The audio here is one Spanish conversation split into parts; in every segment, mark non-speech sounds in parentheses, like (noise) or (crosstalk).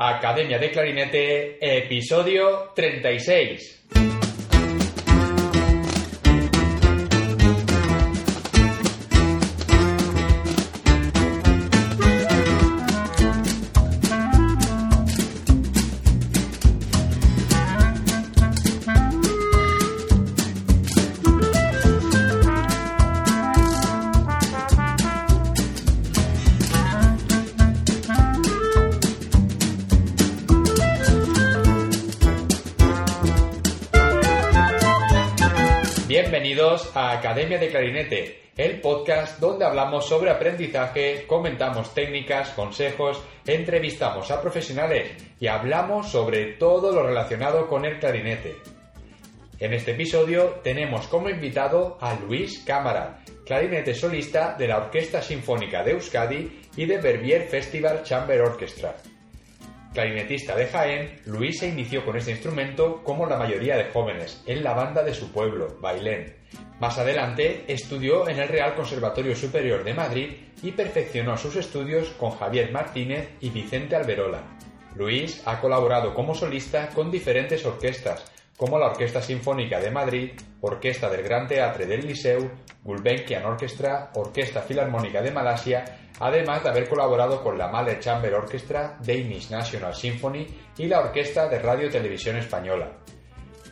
Academia de Clarinete, episodio 36. A Academia de Clarinete, el podcast donde hablamos sobre aprendizaje, comentamos técnicas, consejos, entrevistamos a profesionales y hablamos sobre todo lo relacionado con el clarinete. En este episodio tenemos como invitado a Luis Cámara, clarinete solista de la Orquesta Sinfónica de Euskadi y de Verbier Festival Chamber Orchestra. Clarinetista de Jaén, Luis se inició con este instrumento como la mayoría de jóvenes, en la banda de su pueblo, Bailén. Más adelante estudió en el Real Conservatorio Superior de Madrid y perfeccionó sus estudios con Javier Martínez y Vicente Alberola. Luis ha colaborado como solista con diferentes orquestas, como la Orquesta Sinfónica de Madrid, Orquesta del Gran Teatre del Liceu, Gulbenkian Orchestra, Orquesta Filarmónica de Malasia, además de haber colaborado con la Mahler Chamber Orchestra, Danish National Symphony y la Orquesta de Radio Televisión Española.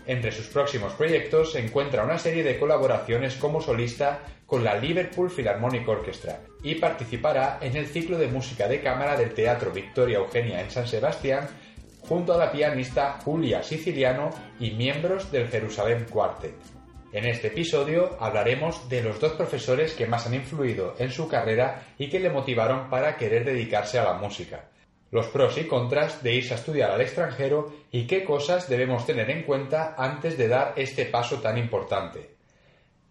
Entre sus próximos proyectos se encuentra una serie de colaboraciones como solista con la Liverpool Philharmonic Orchestra y participará en el ciclo de música de cámara del Teatro Victoria Eugenia en San Sebastián junto a la pianista Julia Siciliano y miembros del Jerusalén Quartet. En este episodio hablaremos de los dos profesores que más han influido en su carrera y que le motivaron para querer dedicarse a la música, los pros y contras de irse a estudiar al extranjero y qué cosas debemos tener en cuenta antes de dar este paso tan importante.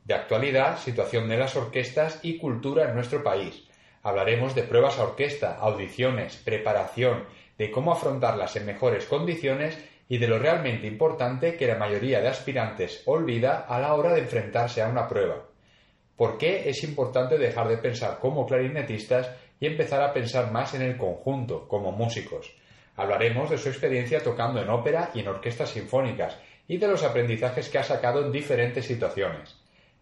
De actualidad, situación de las orquestas y cultura en nuestro país. Hablaremos de pruebas a orquesta, audiciones, preparación, de cómo afrontarlas en mejores condiciones y de lo realmente importante que la mayoría de aspirantes olvida a la hora de enfrentarse a una prueba. ¿Por qué es importante dejar de pensar como clarinetistas y empezar a pensar más en el conjunto, como músicos? Hablaremos de su experiencia tocando en ópera y en orquestas sinfónicas y de los aprendizajes que ha sacado en diferentes situaciones.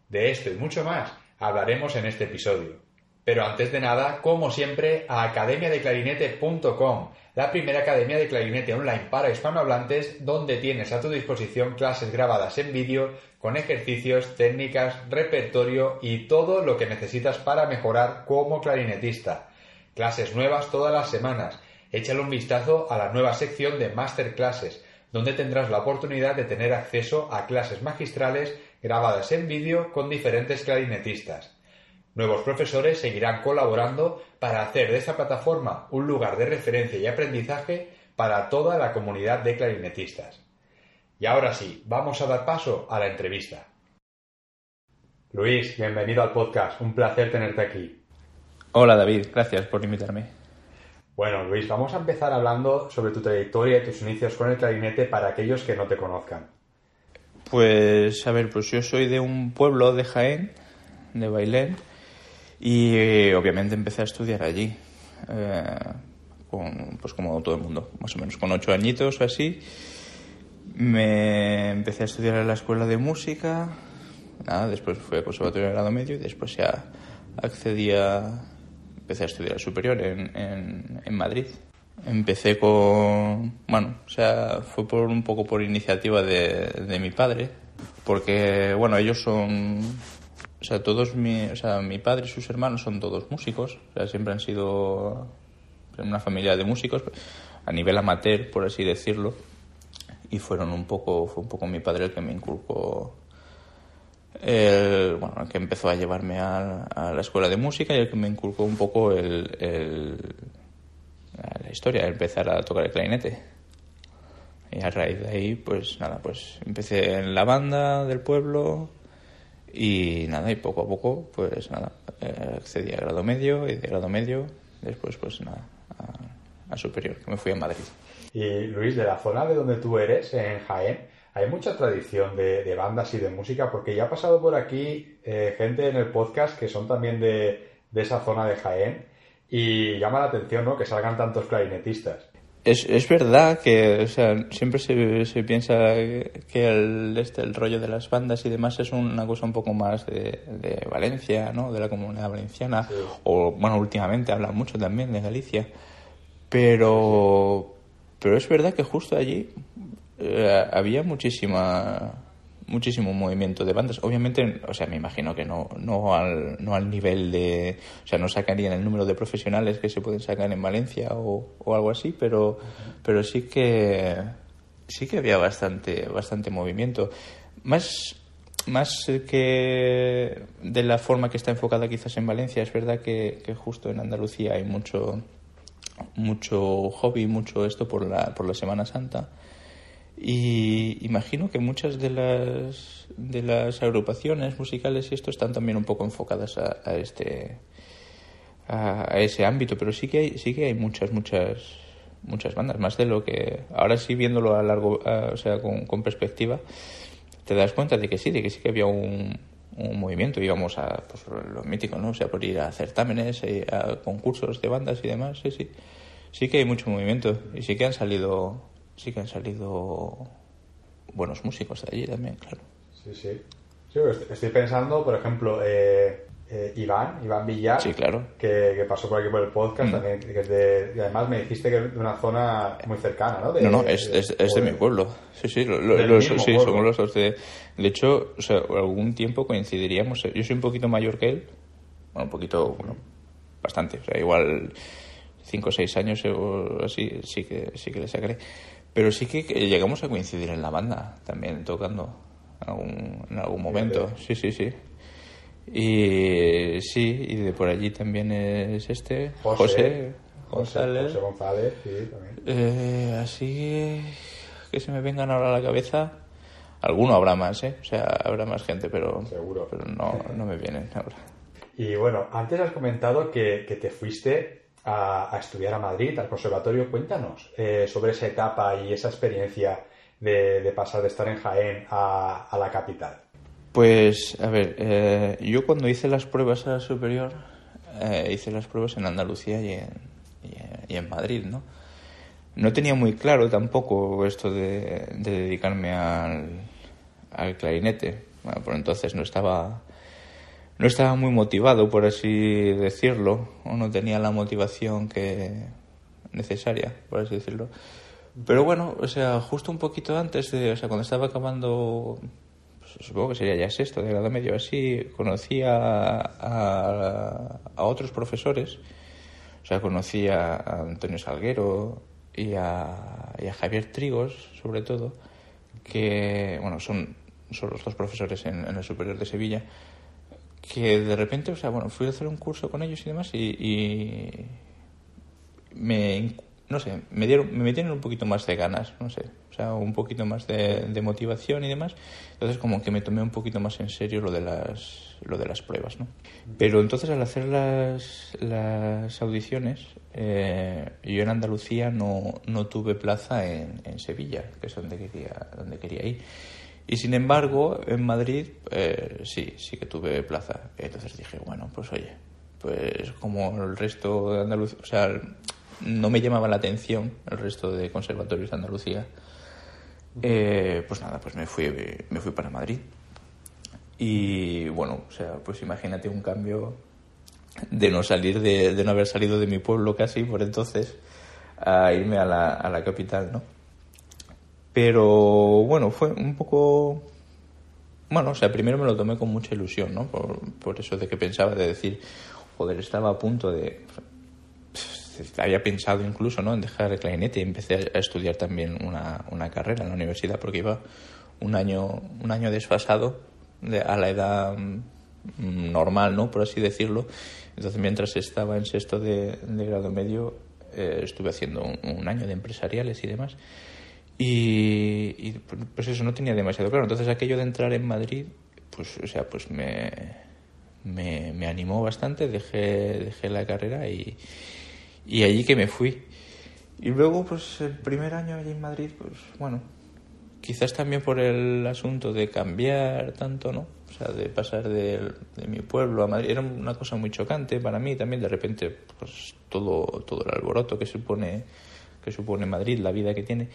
De esto y mucho más hablaremos en este episodio. Pero antes de nada, como siempre, a academiadeclarinete.com, la primera academia de clarinete online para hispanohablantes, donde tienes a tu disposición clases grabadas en vídeo con ejercicios, técnicas, repertorio y todo lo que necesitas para mejorar como clarinetista. Clases nuevas todas las semanas. Échale un vistazo a la nueva sección de Masterclasses, donde tendrás la oportunidad de tener acceso a clases magistrales grabadas en vídeo con diferentes clarinetistas. Nuevos profesores seguirán colaborando para hacer de esta plataforma un lugar de referencia y aprendizaje para toda la comunidad de clarinetistas. Y ahora sí, vamos a dar paso a la entrevista. Luis, bienvenido al podcast. Un placer tenerte aquí. Hola David, gracias por invitarme. Bueno, Luis, vamos a empezar hablando sobre tu trayectoria y tus inicios con el clarinete para aquellos que no te conozcan. Pues, a ver, pues yo soy de un pueblo de Jaén, de Bailén, y eh, obviamente empecé a estudiar allí, eh, con, pues como todo el mundo, más o menos con ocho añitos o así. Me empecé a estudiar en la escuela de música, nada, después fui al conservatorio de grado medio y después ya accedí a, empecé a estudiar superior en, en, Madrid. Empecé con, bueno, o sea, fue por un poco por iniciativa de, de mi padre, porque, bueno, ellos son o sea, todos mi, o sea, mi padre y sus hermanos son todos músicos, o sea, siempre han sido una familia de músicos a nivel amateur, por así decirlo, y fueron un poco, fue un poco mi padre el que me inculcó, el, bueno, el que empezó a llevarme a, la escuela de música y el que me inculcó un poco el, el la historia, empezar a tocar el clarinete. Y a raíz de ahí, pues nada, pues empecé en la banda del pueblo, y nada, y poco a poco, pues nada, eh, accedí a grado medio y de grado medio, después pues nada, a, a, superior, que me fui a Madrid. Y Luis, de la zona de donde tú eres, en Jaén, hay mucha tradición de, de bandas y de música, porque ya ha pasado por aquí eh, gente en el podcast que son también de, de esa zona de Jaén y llama la atención ¿no? que salgan tantos clarinetistas. es, es verdad que o sea, siempre se, se piensa que el, este, el rollo de las bandas y demás es una cosa un poco más de, de Valencia, ¿no? de la comunidad valenciana, o bueno, últimamente hablan mucho también de Galicia, pero, pero es verdad que justo allí eh, había muchísima muchísimo movimiento de bandas. Obviamente, o sea, me imagino que no, no, al, no al nivel de. O sea, no sacarían el número de profesionales que se pueden sacar en Valencia o, o algo así, pero, pero sí que. Sí que había bastante, bastante movimiento. Más, más que de la forma que está enfocada quizás en Valencia, es verdad que, que justo en Andalucía hay mucho, mucho hobby, mucho esto por la, por la Semana Santa. Y imagino que muchas de las, de las agrupaciones musicales y esto están también un poco enfocadas a, a este a, ese ámbito, pero sí que hay, sí que hay muchas, muchas, muchas bandas, más de lo que ahora sí viéndolo a largo, o sea, con, con, perspectiva, te das cuenta de que sí, de que sí que había un, un movimiento, íbamos a pues, lo mítico, ¿no? O sea, por ir a certámenes, eh, a concursos de bandas y demás, sí, sí. Sí que hay mucho movimiento y sí que han salido sí que han salido buenos músicos de allí también, claro. Sí, sí. sí estoy pensando, por ejemplo, eh, eh, Iván, Iván Villar, sí, claro. que, que, pasó por aquí por el podcast, mm. también, que es de, y además me dijiste que es de una zona muy cercana, ¿no? De, no, no, es, es, es de mi pueblo. Sí, sí, lo, lo, los, sí pueblo. somos los dos de... De hecho, o sea, algún tiempo coincidiríamos. Yo soy un poquito mayor que él, bueno, un poquito, bueno, bastante, o sea, igual cinco o seis años o así, sí que, sí que le sacaré. Pero sí que llegamos a coincidir en la banda, también tocando en algún, en algún momento. Sí, sí, sí. Y sí, y de por allí también es este, José, José González. José González, sí, también. Eh, así que se me vengan ahora a la cabeza. Alguno habrá más, ¿eh? O sea, habrá más gente, pero, Seguro. pero no, no me vienen ahora. Y bueno, antes has comentado que, que te fuiste a, estudiar a Madrid, al conservatorio. Cuéntanos eh, sobre esa etapa y esa experiencia de, pasar de estar en Jaén a, la capital. Pues, a ver, eh, yo cuando hice las pruebas a la superior, eh, hice las pruebas en Andalucía y en, y en, Madrid, ¿no? No tenía muy claro tampoco esto de, de dedicarme al, clarinete. Por entonces no estaba no estaba muy motivado, por así decirlo, o no tenía la motivación que necesaria, por así decirlo. Pero bueno, o sea, justo un poquito antes de, o sea, cuando estaba acabando, pues, supongo que sería ya sexto de grado medio así, conocí a, a, otros profesores, o sea, conocí a Antonio Salguero y a, y a Javier Trigos, sobre todo, que, bueno, son, son los dos profesores en, en el Superior de Sevilla, que de repente, o sea, bueno, fui a hacer un curso con ellos y demás y, y me, no sé, me dieron, me metieron un poquito más de ganas, no sé, o sea, un poquito más de, de, motivación y demás. Entonces como que me tomé un poquito más en serio lo de las, lo de las pruebas, ¿no? Pero entonces al hacer las, las audiciones, eh, yo en Andalucía no, no tuve plaza en, en Sevilla, que es donde quería, donde quería ir. Y sin embargo, en Madrid eh, sí, sí que tuve plaza. Entonces dije, bueno, pues oye, pues como el resto de Andalucía, o sea, no me llamaba la atención el resto de conservatorios de Andalucía, eh, pues nada, pues me fui, me fui para Madrid. Y bueno, o sea, pues imagínate un cambio de no salir de, de no haber salido de mi pueblo casi por entonces a irme a la, a la capital, ¿no? Pero bueno, fue un poco. Bueno, o sea, primero me lo tomé con mucha ilusión, ¿no? Por, por eso de que pensaba de decir, joder, estaba a punto de. Había pensado incluso, ¿no? En dejar el clarinete y empecé a estudiar también una, una carrera en la universidad porque iba un año, un año desfasado de, a la edad normal, ¿no? Por así decirlo. Entonces, mientras estaba en sexto de, de grado medio, eh, estuve haciendo un año de empresariales y demás. Y, y, pues eso no tenía demasiado claro. Entonces aquello de entrar en Madrid, pues, o sea, pues me, me, me animó bastante, dejé, dejé la carrera y, y allí que me fui. Y luego, pues el primer año allí en Madrid, pues bueno, quizás también por el asunto de cambiar tanto, ¿no? O sea, de pasar de, de, mi pueblo a Madrid, era una cosa muy chocante para mí también, de repente, pues todo, todo el alboroto que se pone que supone Madrid, la vida que tiene.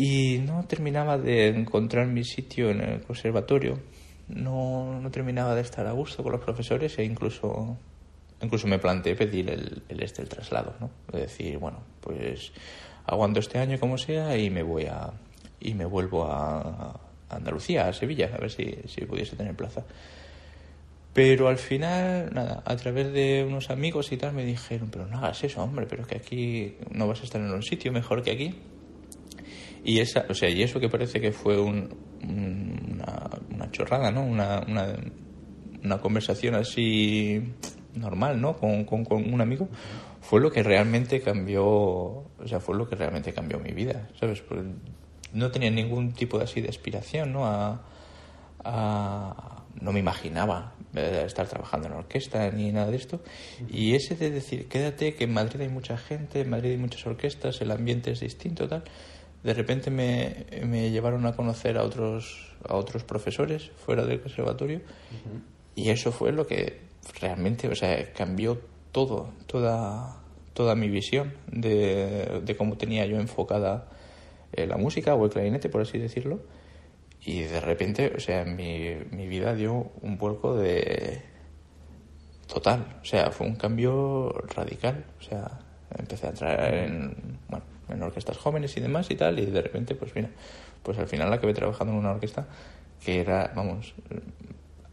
Y no terminaba de encontrar mi sitio en el conservatorio, no, no terminaba de estar a gusto con los profesores e incluso, incluso me planteé pedir el, este, el traslado, ¿no? De decir, bueno, pues aguanto este año como sea y me voy a, y me vuelvo a, Andalucía, a Sevilla, a ver si, si pudiese tener plaza. Pero al final, nada, a través de unos amigos y tal me dijeron, pero no hagas eso, hombre, pero que aquí no vas a estar en un sitio mejor que aquí. Y esa, o sea, y eso que parece que fue un, una, una, chorrada, ¿no? Una, una, una, conversación así normal, ¿no? Con, con, un amigo, fue lo que realmente cambió, o sea, fue lo que realmente cambió mi vida, ¿sabes? Porque no tenía ningún tipo de así de aspiración, ¿no? A, a, no me imaginaba eh, estar trabajando en orquesta ni nada de esto. Y ese de decir, quédate, que en Madrid hay mucha gente, en Madrid hay muchas orquestas, el ambiente es distinto, tal. De repente me, me llevaron a conocer a otros, a otros profesores fuera del conservatorio y eso fue lo que realmente, o sea, cambió todo, toda, toda mi visión de, de cómo tenía yo enfocada eh, la música o el clarinete, por así decirlo. Y de repente, o sea, mi, mi vida dio un vuelco de total. O sea, fue un cambio radical. O sea, empecé a entrar en, bueno, en orquestas jóvenes y demás y tal. Y de repente, pues mira, pues al final acabé trabajando en una orquesta que era, vamos,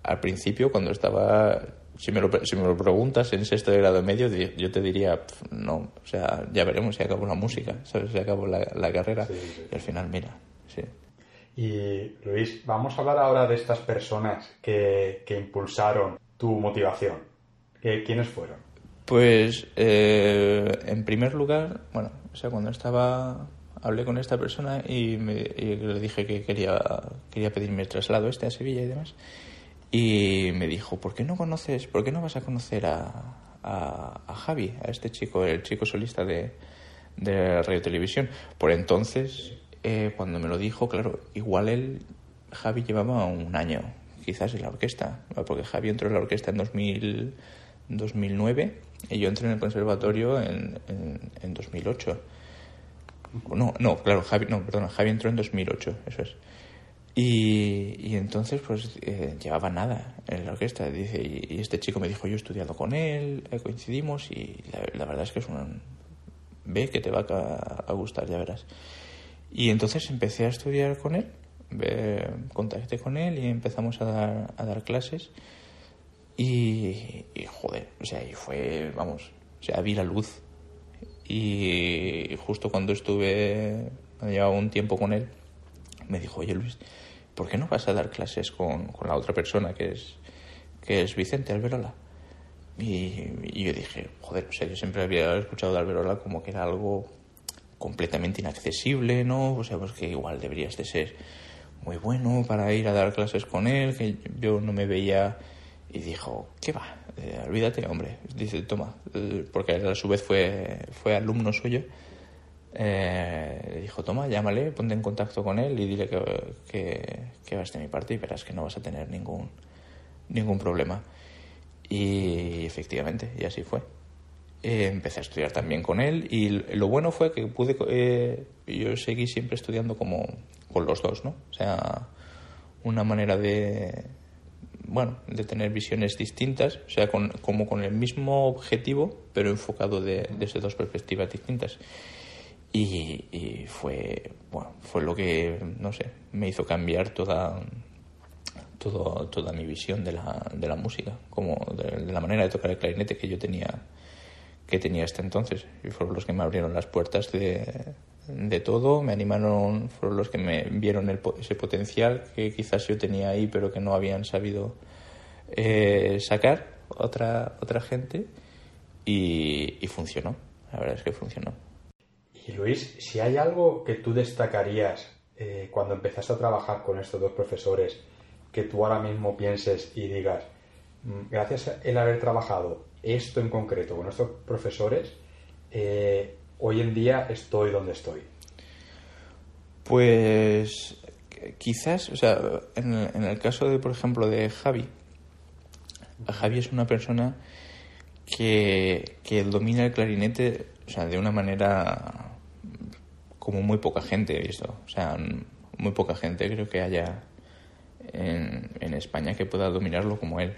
al principio cuando estaba si me, lo, si me lo preguntas en sexto de grado medio, yo te diría, no, o sea, ya veremos si acabo la música, ¿sabes? Si acabo la, la carrera. Sí, sí. Y al final, mira, sí. Y Luis, vamos a hablar ahora de estas personas que, que impulsaron tu motivación. ¿Quiénes fueron? Pues, eh, en primer lugar, bueno, o sea, cuando estaba, hablé con esta persona y, me, y le dije que quería, quería pedirme el traslado este a Sevilla y demás. Y me dijo, ¿por qué no conoces, por qué no vas a conocer a, a, Javi, a este chico, el chico solista de, de Radio Televisión? Por entonces, eh, cuando me lo dijo, claro, igual él, Javi llevaba un año, quizás en la orquesta, porque Javi entró en la orquesta en 2000, 2009 y yo entré en el conservatorio en, en, en 2008. No, no, claro, Javi, no, perdón, Javi entró en 2008, eso es. Y, y entonces, pues, eh, llevaba nada en la orquesta. Dice, y, y, este chico me dijo, yo he estudiado con él, eh, coincidimos, y la, la, verdad es que es un... Ve que te va a, a, gustar, ya verás. Y entonces empecé a estudiar con él, ve, contacté con él y empezamos a dar, a dar clases. Y, y, joder, o sea, y fue, vamos, o sea, vi la luz. Y justo cuando estuve, llevaba un tiempo con él, me dijo, oye Luis, ¿por qué no vas a dar clases con, con la otra persona que es, que es Vicente Alberola? Y, y, yo dije, joder, o sea, yo siempre había escuchado de Alberola como que era algo completamente inaccesible, ¿no? O sea, pues que igual deberías de ser muy bueno para ir a dar clases con él, que yo no me veía... Y dijo, ¿qué va? Eh, olvídate, hombre. Dice, toma, eh, porque a su vez fue, fue alumno suyo eh, dijo, toma, llámale, ponte en contacto con él y dile que, que, que, vas de mi parte y verás que no vas a tener ningún, ningún problema. Y efectivamente, y así fue. Eh, empecé a estudiar también con él y lo bueno fue que pude, eh, yo seguí siempre estudiando como con los dos, ¿no? O sea, una manera de, bueno, de tener visiones distintas, o sea, con, como con el mismo objetivo, pero enfocado de, desde dos perspectivas distintas. Y, y, fue, bueno, fue lo que, no sé, me hizo cambiar toda, todo, toda mi visión de la, de la música, como de, de, la manera de tocar el clarinete que yo tenía, que tenía hasta entonces. Y fueron los que me abrieron las puertas de, de todo, me animaron, fueron los que me vieron ese potencial que quizás yo tenía ahí, pero que no habían sabido eh, sacar otra, otra gente. Y, y funcionó, la verdad es que funcionó. Y Luis, si hay algo que tú destacarías eh, cuando empezaste a trabajar con estos dos profesores, que tú ahora mismo pienses y digas, mm, gracias a el haber trabajado esto en concreto con estos profesores, eh, hoy en día estoy donde estoy. Pues quizás, o sea, en el, en el caso de, por ejemplo, de Javi, Javi es una persona que, que domina el clarinete o sea, de una manera como muy poca gente he visto. O sea, muy poca gente creo que haya en, en España que pueda dominarlo como él.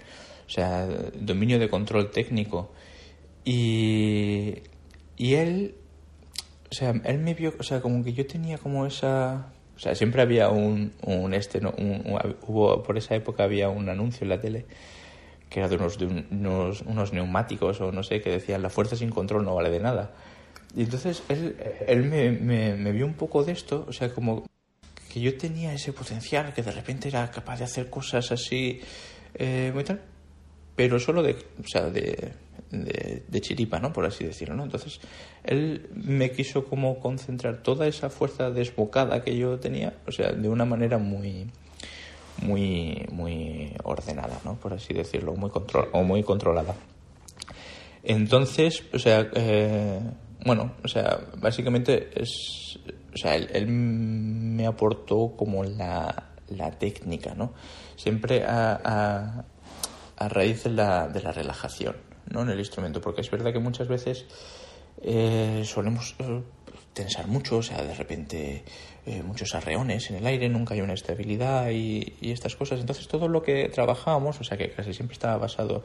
O sea, dominio de control técnico. Y, y él, o sea, él me vio, o sea, como que yo tenía como esa... O sea, siempre había un, un este, un, hubo, por esa época había un anuncio en la tele que era de unos, de unos, unos neumáticos o no sé, que decían la fuerza sin control no vale de nada. Y entonces él, él me, me, me, vio un poco de esto, o sea, como que yo tenía ese potencial, que de repente era capaz de hacer cosas así, eh, muy tal, pero solo de, o sea, de, de, chiripa, ¿no? Por así decirlo, ¿no? Entonces él me quiso como concentrar toda esa fuerza desbocada que yo tenía, o sea, de una manera muy muy muy ordenada, ¿no? Por así decirlo, muy control o muy controlada. Entonces, o sea, eh, bueno, o sea, básicamente es, o sea, él, él me aportó como la, la, técnica, ¿no? Siempre a, a, a raíz de la, de la, relajación, ¿no? En el instrumento, porque es verdad que muchas veces eh, solemos eh, tensar mucho, o sea, de repente eh, muchos arreones en el aire, nunca hay una estabilidad y, y, estas cosas. Entonces todo lo que trabajábamos, o sea, que casi siempre estaba basado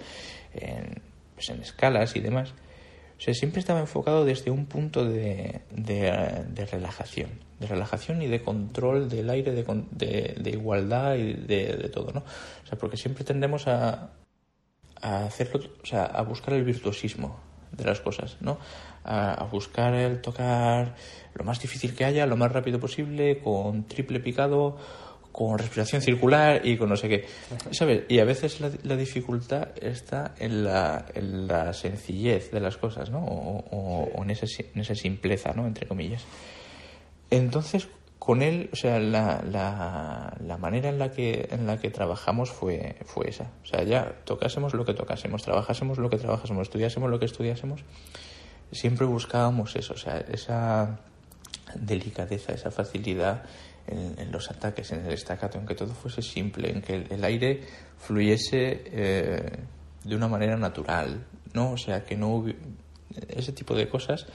en, pues, en escalas y demás, o sea, siempre estaba enfocado desde un punto de, de, relajación, de relajación y de control del aire, de, de, de igualdad y de, todo, ¿no? O sea, porque siempre tendemos a, a hacerlo, o sea, a buscar el virtuosismo de las cosas, ¿no? A, a, buscar el tocar lo más difícil que haya, lo más rápido posible, con triple picado con respiración circular y con no sé qué. ¿Sabes? Y a veces la, la dificultad está en la, en la, sencillez de las cosas, ¿no? O, o, o en, esa, en, esa, simpleza, ¿no? Entre comillas. Entonces, con él, o sea, la, la, la, manera en la que, en la que trabajamos fue, fue esa. O sea, ya tocásemos lo que tocásemos, trabajásemos lo que trabajásemos, estudiásemos lo que estudiásemos, siempre buscábamos eso, o sea, esa delicadeza, esa facilidad en, los ataques, en el estacato, en que todo fuese simple, en que el, aire fluyese eh, de una manera natural, ¿no? O sea, que no hubi... ese tipo de cosas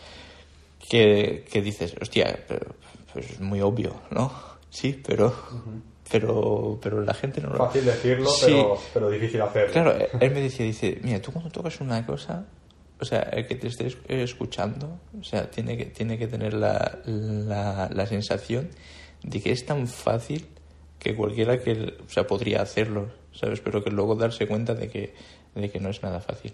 que, que dices, hostia, pero, pues es muy obvio, ¿no? Sí, pero... Uh -huh. Pero, pero la gente no lo... Fácil decirlo, sí. pero, pero difícil hacerlo. Claro, él me decía, dice, mira, tú cuando tocas una cosa, o sea, el que te esté escuchando, o sea, tiene que, tiene que tener la, la, la sensación de que es tan fácil que cualquiera que o sea podría hacerlo sabes pero que luego darse cuenta de que de que no es nada fácil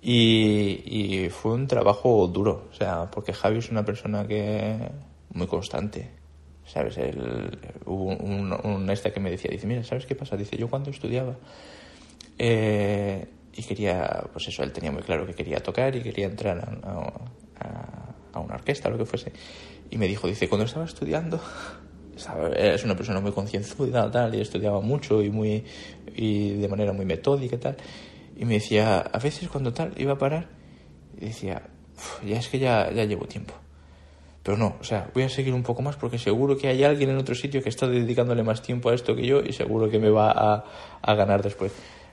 y, y fue un trabajo duro o sea porque Javi es una persona que muy constante sabes el, hubo un, un, que me decía dice mira sabes qué pasa dice yo cuando estudiaba eh, y quería pues eso él tenía muy claro que quería tocar y quería entrar a, a, una orquesta lo que fuese y me dijo dice cuando estaba estudiando (laughs) es una persona muy concienzuda tal y estudiaba mucho y muy y de manera muy metódica tal y me decía a veces cuando tal iba a parar y decía ya es que ya, ya llevo tiempo pero no, o sea, voy a seguir un poco más porque seguro que hay alguien en otro sitio que está dedicándole más tiempo a esto que yo y seguro que me va a, a ganar después.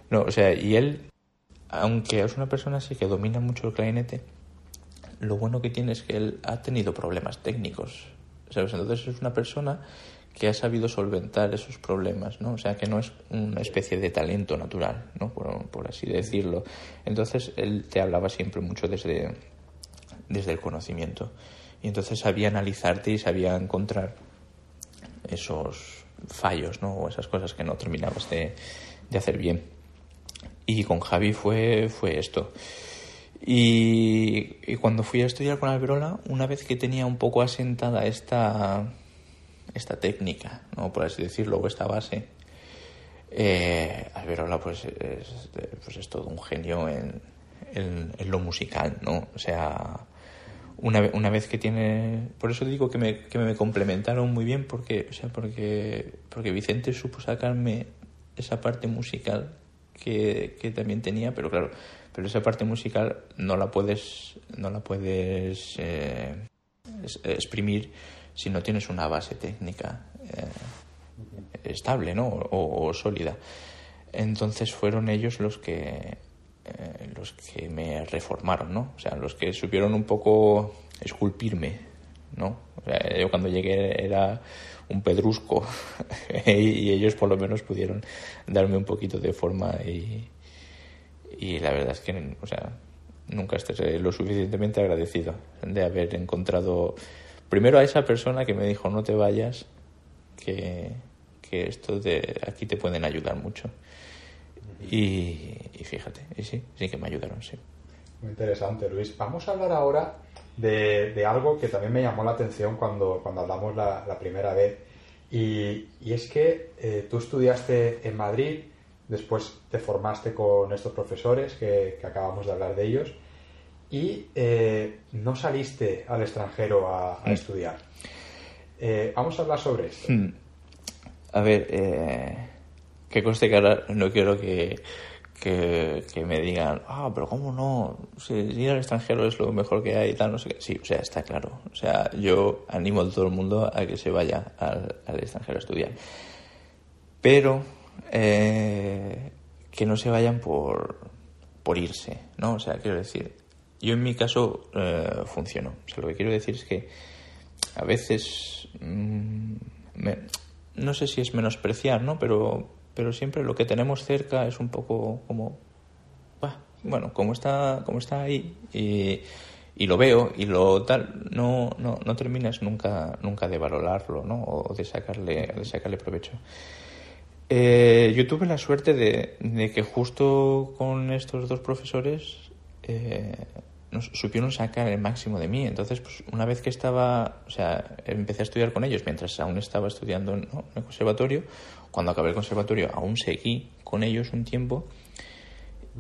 No, o sea, y él, aunque es una persona así que domina mucho el clarinete, lo bueno que tiene es que él ha tenido problemas técnicos ¿sabes? Entonces es una persona que ha sabido solventar esos problemas, ¿no? O sea, que no es una especie de talento natural, ¿no? Por, por así decirlo. Entonces él te hablaba siempre mucho desde, desde el conocimiento. Y entonces sabía analizarte y sabía encontrar esos fallos, ¿no? O esas cosas que no terminabas de, de hacer bien. Y con Javi fue, fue esto. Y, cuando fui a estudiar con Alberola, una vez que tenía un poco asentada esta, esta técnica, ¿no? por así decirlo, o esta base, eh, Alberola pues es, pues es todo un genio en, en, en, lo musical, ¿no? O sea, una, una vez que tiene... Por eso digo que me, que me complementaron muy bien, porque, o sea, porque, porque Vicente supo sacarme esa parte musical que, que también tenía, pero claro, pero esa parte musical no la puedes no la puedes eh, exprimir si no tienes una base técnica eh, estable ¿no? o, sólida entonces fueron ellos los que eh, los que me reformaron no o sea los que supieron un poco esculpirme ¿no? O sea, yo cuando llegué era un pedrusco (laughs) y ellos por lo menos pudieron darme un poquito de forma y, y la verdad es que, o sea, nunca estaré lo suficientemente agradecido de haber encontrado primero a esa persona que me dijo no te vayas, que, que esto de aquí te pueden ayudar mucho. Y, fíjate, y sí, sí que me ayudaron, sí. Muy interesante, Luis. Vamos a hablar ahora de, de algo que también me llamó la atención cuando, cuando hablamos la, la primera vez. Y, y es que eh, tú estudiaste en Madrid, después te formaste con estos profesores que, que acabamos de hablar de ellos y eh, no saliste al extranjero a, a mm. estudiar. Eh, vamos a hablar sobre esto. Mm. A ver, eh, que conste que ahora no quiero que, que, me digan, ah, pero ¿cómo no? Si ir al extranjero es lo mejor que hay y tal, no sé qué. Sí, o sea, está claro. O sea, yo animo a todo el mundo a que se vaya al, extranjero a estudiar. Pero eh, que no se vayan por, por irse, ¿no? O sea, quiero decir, yo en mi caso eh, funcionó. O sea, lo que quiero decir es que a veces, mm, no sé si es menospreciar, ¿no? Pero, pero siempre lo que tenemos cerca es un poco como, bueno, como está, como está ahí y, y lo veo y lo tal, no, no, no terminas nunca, nunca de valorarlo, ¿no? O de sacarle, de sacarle provecho. Eh, yo tuve la suerte de, de, que justo con estos dos profesores eh, nos supieron sacar el máximo de mí. Entonces, pues una vez que estaba, o sea, empecé a estudiar con ellos mientras aún estaba estudiando en el conservatorio. Cuando acabé el conservatorio, aún seguí con ellos un tiempo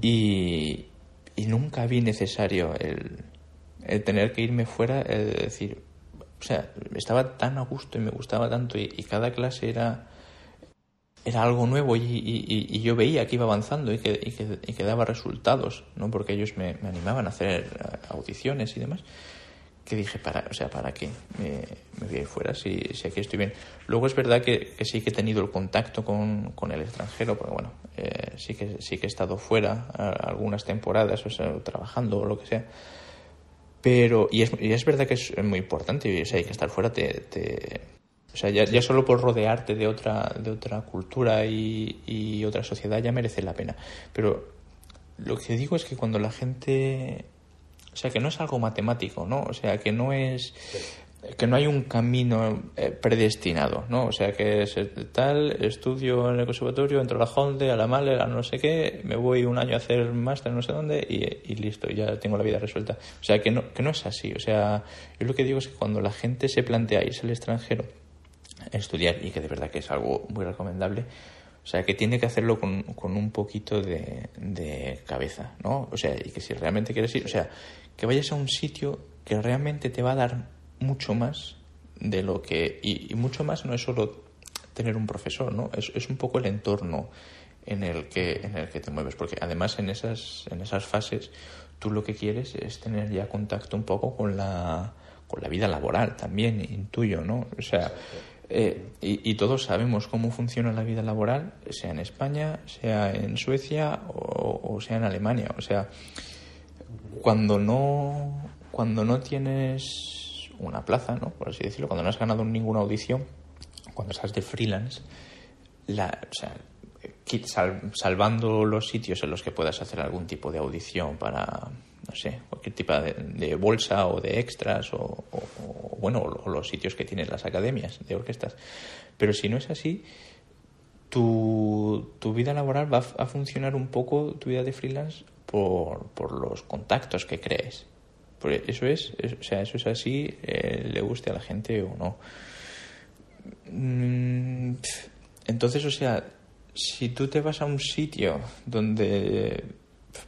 y, y nunca vi necesario el, tener que irme fuera, el decir, o sea, estaba tan a gusto y me gustaba tanto y, cada clase era era algo nuevo y, yo veía que iba avanzando y que, y que, daba resultados, ¿no? porque ellos me, animaban a hacer eh, audiciones y demás, que dije, para, o sea, ¿para qué me, voy a ir fuera si, si, aquí estoy bien? Luego es verdad que, sí que he tenido el contacto con, con el extranjero, porque bueno, eh, sí, que, sí que he estado fuera algunas temporadas, o sea, trabajando o lo que sea, pero, y es, y es verdad que es muy importante, o sea, hay que estar fuera, te, te o sea, ya, ya, solo por rodearte de otra, de otra cultura y, y, otra sociedad ya merece la pena. Pero lo que digo es que cuando la gente... O sea, que no es algo matemático, ¿no? O sea, que no es... que no hay un camino eh, predestinado, ¿no? O sea, que es tal, estudio en el conservatorio, entro a la Honde, a la Mahler, a no sé qué, me voy un año a hacer máster no sé dónde y, y, listo, ya tengo la vida resuelta. O sea, que no, que no es así. O sea, yo lo que digo es que cuando la gente se plantea irse al extranjero estudiar y que de verdad que es algo muy recomendable. O sea, que tiene que hacerlo con, con un poquito de, cabeza, ¿no? O sea, y que si realmente quieres ir, o sea, que vayas a un sitio que realmente te va a dar mucho más de lo que... Y, mucho más no es solo tener un profesor, ¿no? Es, es, un poco el entorno en el, que, en el que te mueves, porque además en esas, en esas fases tú lo que quieres es tener ya contacto un poco con la, con la vida laboral también, intuyo, ¿no? O sea... Eh, y, todos sabemos cómo funciona la vida laboral, sea en España, sea en Suecia o, sea en Alemania. O sea, cuando no, cuando no tienes una plaza, ¿no? por así decirlo, cuando no has ganado ninguna audición, cuando estás de freelance, la, o sea, salvando los sitios en los que puedas hacer algún tipo de audición para, no sé, cualquier tipo de, bolsa o de extras o, bueno, o los sitios que tienen las academias de orquestas. Pero si no es así, tu, tu vida laboral va a funcionar un poco, tu vida de freelance, por, por los contactos que crees. eso es, o sea, eso es así, eh, le guste a la gente o no. Mm, entonces, o sea, si tú te vas a un sitio donde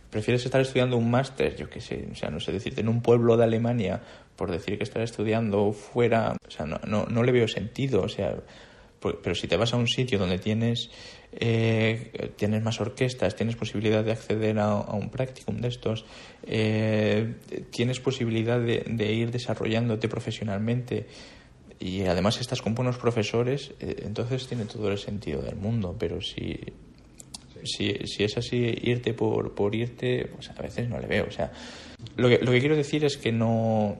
prefieres estar estudiando un máster, yo qué sé, o sea, no sé decirte, en un pueblo de Alemania, por decir que estar estudiando fuera, o sea, no, no, no le veo sentido, o sea, pero si te vas a un sitio donde tienes, eh, tienes más orquestas, tienes posibilidad de acceder a, un practicum de estos, eh, tienes posibilidad de, de, ir desarrollándote profesionalmente y además estás con buenos profesores, eh, entonces tiene todo el sentido del mundo, pero si si, si es así, irte por, por irte, pues a veces no le veo. O sea, lo que, lo que quiero decir es que no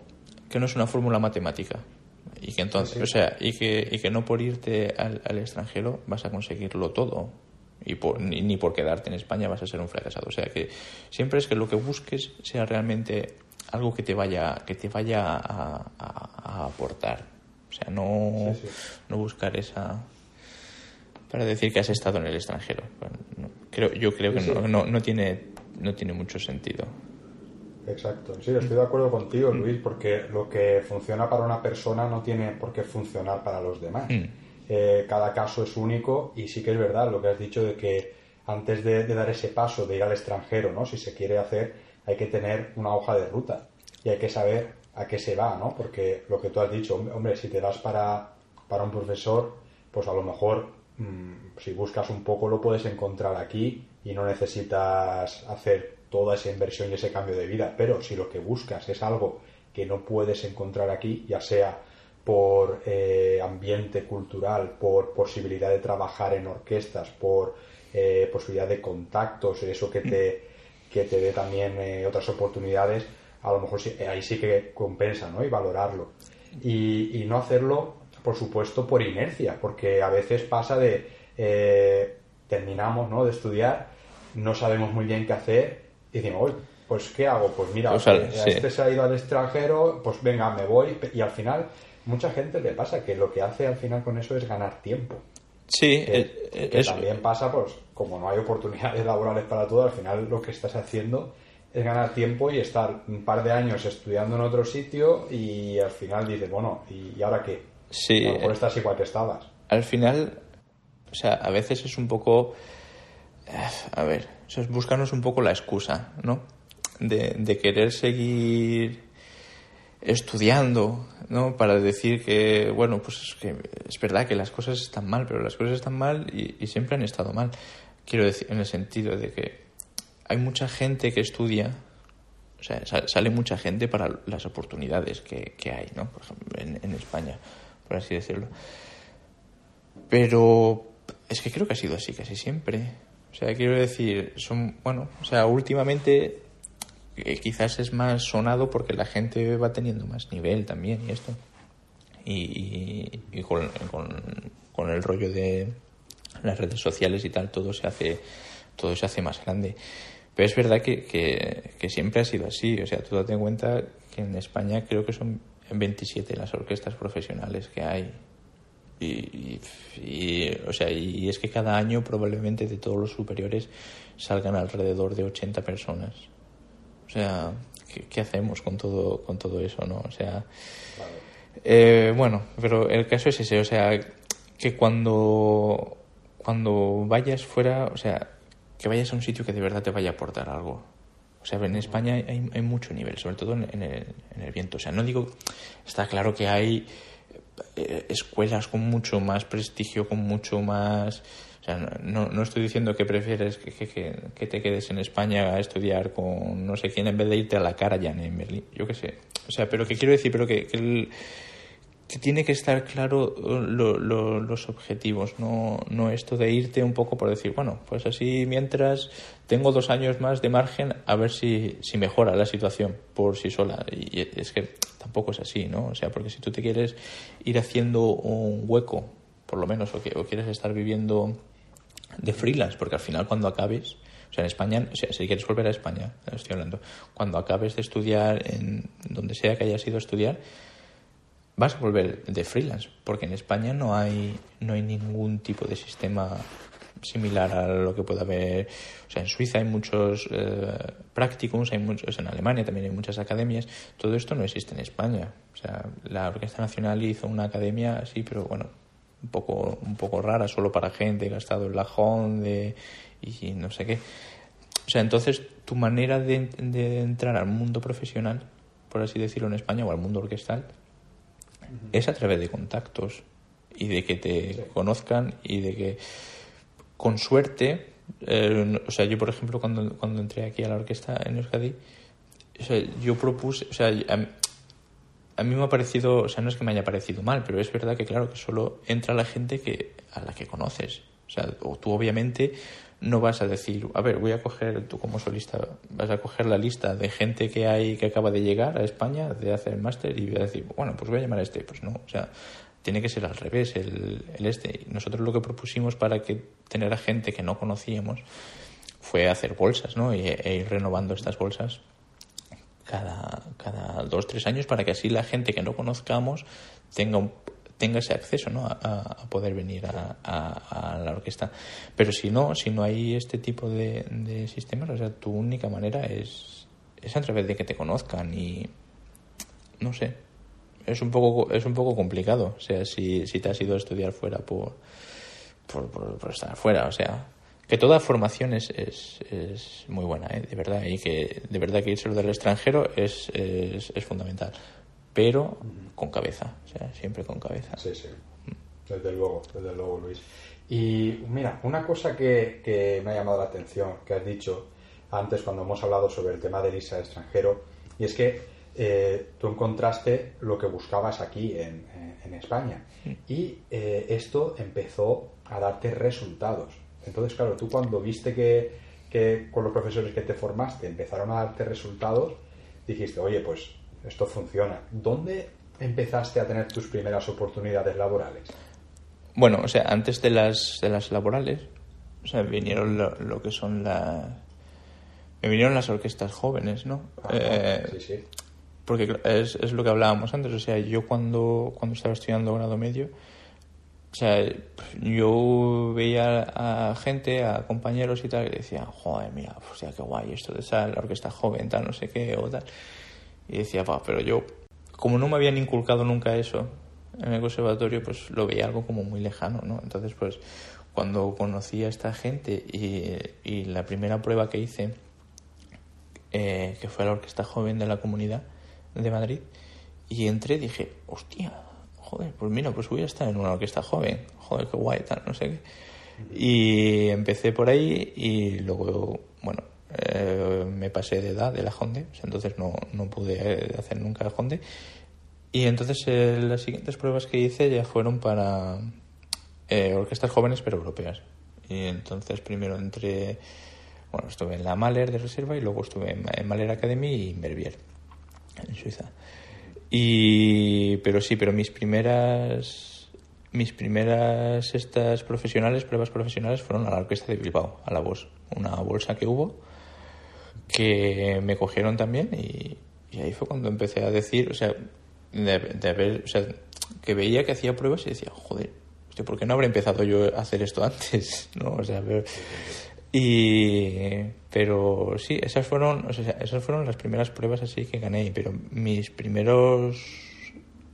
que no es una fórmula matemática y que entonces, o sea, y que, y que no por irte al, al extranjero vas a conseguirlo todo y por, ni, ni, por quedarte en España vas a ser un fracasado. O sea que siempre es que lo que busques sea realmente algo que te vaya, que te vaya a, a, a aportar. O sea, no, sí, sí. no buscar esa para decir que has estado en el extranjero. Bueno, no, creo, yo creo que sí, no, no, no, tiene, no tiene mucho sentido. Exacto, sí, estoy de acuerdo contigo, Luis, porque lo que funciona para una persona no tiene por qué funcionar para los demás. Mm. Eh, cada caso es único y sí que es verdad lo que has dicho de que antes de, de, dar ese paso de ir al extranjero, ¿no? Si se quiere hacer, hay que tener una hoja de ruta y hay que saber a qué se va, ¿no? Porque lo que tú has dicho, hombre, si te vas para, para un profesor, pues a lo mejor si buscas un poco lo puedes encontrar aquí y no necesitas hacer toda esa inversión y ese cambio de vida. Pero si lo que buscas es algo que no puedes encontrar aquí, ya sea por eh, ambiente cultural, por posibilidad de trabajar en orquestas, por eh, posibilidad de contactos, eso que te, que te dé también eh, otras oportunidades, a lo mejor sí, ahí sí que compensa, ¿no? Y valorarlo. Y, y, no hacerlo, por supuesto, por inercia, porque a veces pasa de terminamos, ¿no? De estudiar, no sabemos muy bien qué hacer y decimos, pues ¿qué hago? Pues mira, o sea, sí. este se ha ido al extranjero, pues venga, me voy. Y al final, mucha gente le pasa que lo que hace al final con eso es ganar tiempo. Sí, que, eh, que también pasa, pues como no hay oportunidades (laughs) laborales para todo, al final lo que estás haciendo es ganar tiempo y estar un par de años estudiando en otro sitio y al final dices, bueno, ¿y ahora qué? Sí. A lo mejor estás igual que estabas. Al final, o sea, a veces es un poco... A ver, o sea, es buscarnos un poco la excusa, ¿no? De, de querer seguir estudiando, ¿no? Para decir que, bueno, pues es que es verdad que las cosas están mal, pero las cosas están mal y, y, siempre han estado mal. Quiero decir, en el sentido de que hay mucha gente que estudia, o sea, sale mucha gente para las oportunidades que, que hay, ¿no? Por ejemplo, en, en España, por así decirlo. Pero es que creo que ha sido así casi siempre. O sea, quiero decir, son, bueno, o sea, últimamente eh, quizás es más sonado porque la gente va teniendo más nivel también y esto. Y, y, y con, con, con, el rollo de las redes sociales y tal, todo se hace, todo se hace más grande. Pero es verdad que, que, que siempre ha sido así. O sea, tú date cuenta que en España creo que son 27 las orquestas profesionales que hay. Y, y, o sea, y es que cada año probablemente de todos los superiores salgan alrededor de 80 personas. O sea, ¿qué, qué hacemos con todo, con todo eso, no? O sea, vale. eh, bueno, pero el caso es ese, o sea, que cuando, cuando vayas fuera, o sea, que vayas a un sitio que de verdad te vaya a aportar algo. O sea, en España hay, mucho nivel, sobre todo en, en, el, en el viento. O sea, no digo, está claro que hay eh, escuelas con mucho más prestigio, con mucho más... O sea, no, no estoy diciendo que prefieres que, que, que, te quedes en España a estudiar con no sé quién en vez de irte a la cara ya en Berlín. Yo qué sé. O sea, pero que quiero decir, pero que, que, el, que tiene que estar claro lo, lo, los objetivos, no, no esto de irte un poco por decir, bueno, pues así mientras tengo dos años más de margen a ver si, si mejora la situación por sí sola. Y es que tampoco es así, ¿no? O sea, porque si tú te quieres ir haciendo un hueco, por lo menos, o, que, o quieres estar viviendo de freelance, porque al final cuando acabes, o sea, en España, o sea, si quieres volver a España, estoy hablando, cuando acabes de estudiar en donde sea que hayas ido a estudiar, vas a volver de freelance, porque en España no hay, no hay ningún tipo de sistema similar a lo que pueda haber. O sea, en Suiza hay muchos eh, practicums, hay muchos, en Alemania también hay muchas academias. Todo esto no existe en España. O sea, la Orquesta Nacional hizo una academia así, pero bueno, un poco, un poco rara, solo para gente que ha estado en la de y no sé qué. O sea, entonces tu manera de, de entrar al mundo profesional, por así decirlo en España, o al mundo orquestal, uh -huh. es a través de contactos y de que te sí. conozcan y de que con suerte, eh, o sea, yo por ejemplo cuando, cuando entré aquí a la orquesta en Euskadi, o sea, yo propuse, o sea, a, a, mí me ha parecido, o sea, no es que me haya parecido mal, pero es verdad que claro que solo entra la gente que a la que conoces. O sea, o tú obviamente no vas a decir, a ver, voy a coger, tú como solista, vas a coger la lista de gente que hay que acaba de llegar a España de hacer el máster y voy a decir, bueno, pues voy a llamar a este. Pues no, o sea, tiene que ser al revés, el, el este. Nosotros lo que propusimos para que tener a gente que no conocíamos fue hacer bolsas, ¿no? E, e ir renovando estas bolsas cada, cada dos, tres años para que así la gente que no conozcamos tenga un, tenga ese acceso ¿no? a, poder venir a, la orquesta. Pero si no, si no hay este tipo de, de sistemas, o sea, tu única manera es, es a través de que te conozcan y no sé, es un poco es un poco complicado, o sea, si, si te has ido a estudiar fuera por, por, por, estar fuera, o sea, que toda formación es, es, es muy buena, ¿eh? de verdad, y que de verdad que irse del extranjero es, es, es fundamental pero con cabeza, o sea, siempre con cabeza. Sí, sí, desde luego, desde luego, Luis. Y mira, una cosa que, que me ha llamado la atención, que has dicho antes cuando hemos hablado sobre el tema del ISA extranjero, y es que eh, tú encontraste lo que buscabas aquí en, en España. Y eh, esto empezó a darte resultados. Entonces, claro, tú cuando viste que, que con los profesores que te formaste empezaron a darte resultados, dijiste, oye, pues esto funciona. ¿Dónde empezaste a tener tus primeras oportunidades laborales? Bueno, o sea, antes de las, de las laborales, o sea, vinieron lo, que son las... Me vinieron las orquestas jóvenes, ¿no? eh, sí, sí. Porque es, es lo que hablábamos antes, o sea, yo cuando, cuando estaba estudiando grado medio, o sea, yo veía a gente, a compañeros y tal, que decían, joder, mira, o sea, qué guay esto de esa la orquesta joven, tal, no sé qué, o tal. Y decía, va, pero yo, como no me habían inculcado nunca eso en el conservatorio, pues lo veía algo como muy lejano, ¿no? Entonces, pues cuando conocí a esta gente y, y la primera prueba que hice, eh, que fue la Orquesta Joven de la Comunidad de Madrid, y entré dije, hostia, joder, pues mira, pues voy a estar en una orquesta joven, joder, qué guay, tal, no sé qué. Y empecé por ahí y luego, bueno, eh, me pasé de edad de la Honda, entonces no, no pude hacer nunca la Honda. Y entonces eh, las siguientes pruebas que hice ya fueron para eh, orquestas jóvenes pero europeas. Y entonces primero entré, bueno, estuve en la Mahler de Reserva y luego estuve en, Mahler Academy y en Verbier, en Suiza. Y, pero sí, pero mis primeras mis primeras estas profesionales, pruebas profesionales fueron a la orquesta de Bilbao, a la voz, una bolsa que hubo que me cogieron también y, ahí fue cuando empecé a decir, o sea, de, haber, o sea, que veía que hacía pruebas y decía, joder, ¿por qué no habré empezado yo a hacer esto antes? (laughs) ¿No? O sea, y pero sí, esas fueron, o sea, esas fueron las primeras pruebas así que gané, pero mis primeros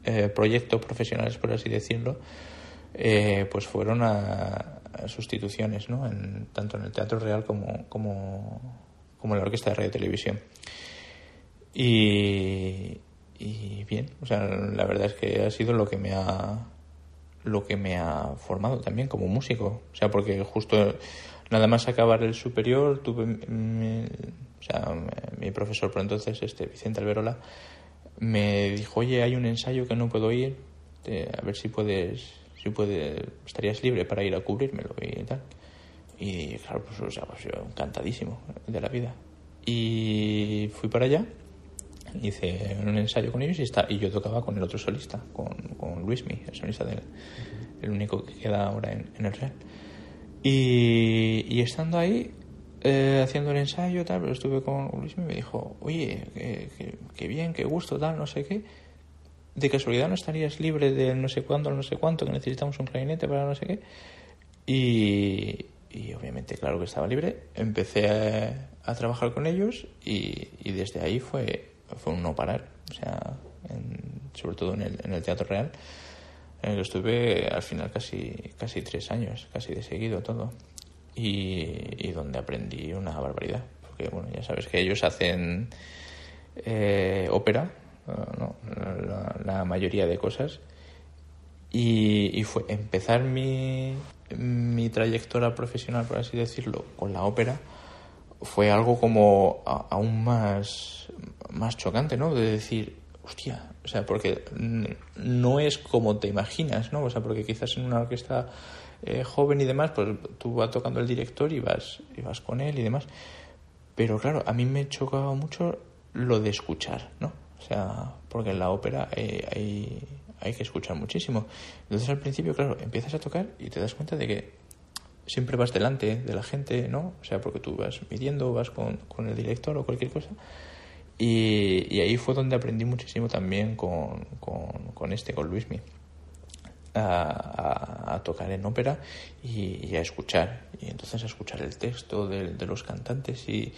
eh, proyectos profesionales, por así decirlo, eh, pues fueron a, sustituciones, ¿no? En, tanto en el Teatro Real como, como como la orquesta de radio y televisión. Y, y bien, o sea, la verdad es que ha sido lo que me ha lo que me ha formado también como músico, o sea, porque justo nada más acabar el superior tuve mi, o sea, mi profesor por entonces, este Vicente Alberola, me dijo, oye, hay un ensayo que no puedo ir, a ver si puedes, si puedes, estarías libre para ir a cubrírmelo y tal. Y claro, pues, o sea, pues yo encantadísimo de la vida. Y fui para allá, hice un ensayo con ellos y, está, y yo tocaba con el otro solista, con, con Luismi, el solista del el único que queda ahora en, en el Real. Y, y estando ahí, eh, haciendo el ensayo, tal, pero estuve con Luismi y me dijo, oye, qué, bien, qué gusto, tal, no sé qué. De casualidad no estarías libre de no sé cuándo, no sé cuánto, que necesitamos un clarinete para no sé qué. Y, y obviamente, claro que estaba libre. Empecé a, trabajar con ellos y, y, desde ahí fue, fue un no parar. O sea, sobre todo en el, en el Teatro Real, en el que estuve al final casi, casi tres años, casi de seguido todo. Y, y donde aprendí una barbaridad. Porque, bueno, ya sabes que ellos hacen eh, ópera, ¿no? la, la mayoría de cosas. Y, y, fue empezar mi, mi trayectoria profesional, por así decirlo, con la ópera, fue algo como aún más, más chocante, ¿no? De decir, hostia, O sea, porque no es como te imaginas, ¿no? O sea, porque quizás en una orquesta eh, joven y demás, pues tú vas tocando el director y vas, y vas con él y demás. Pero claro, a mí me chocaba mucho lo de escuchar, ¿no? O sea, porque en la ópera eh, hay, hay que escuchar muchísimo. Entonces al principio, claro, empiezas a tocar y te das cuenta de que siempre vas delante de la gente, ¿no? O sea, porque tú vas midiendo, vas con, con el director o cualquier cosa y, ahí fue donde aprendí muchísimo también con, con, este, con Luismi. A, a, tocar en ópera y, a escuchar. Y entonces a escuchar el texto de, de los cantantes y,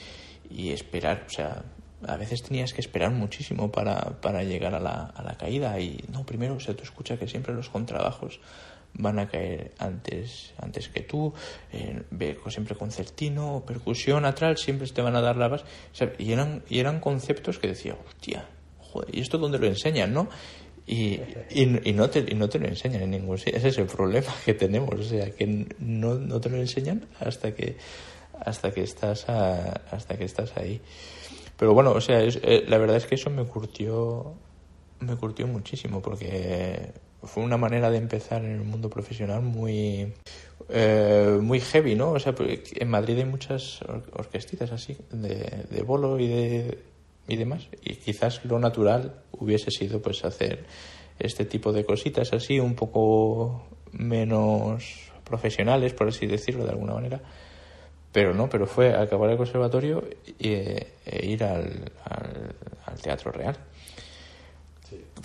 y, esperar. O sea, a veces tenías que esperar muchísimo para, para llegar a la, a la caída. Y no, primero, o sea, tú escuchas que siempre los contrabajos van a caer antes, antes que tú, eh, siempre concertino, percusión, atral, siempre te van a dar la base. y, eran, y eran conceptos que decía, hostia, joder, ¿y esto dónde lo enseñan, no? Y, y, no te, y no te lo enseñan en ningún sitio. Ese es el problema que tenemos, o sea, que no, no te lo enseñan hasta que hasta que estás hasta que estás ahí. Pero bueno, o sea, eh, la verdad es que eso me curtió me curtió muchísimo porque fue una manera de empezar en el mundo profesional muy eh, muy heavy, ¿no? O sea, en Madrid hay muchas orquestitas así de, de bolo y de y demás y quizás lo natural hubiese sido pues hacer este tipo de cositas así un poco menos profesionales por así decirlo de alguna manera pero no pero fue acabar el conservatorio e, ir al, al teatro real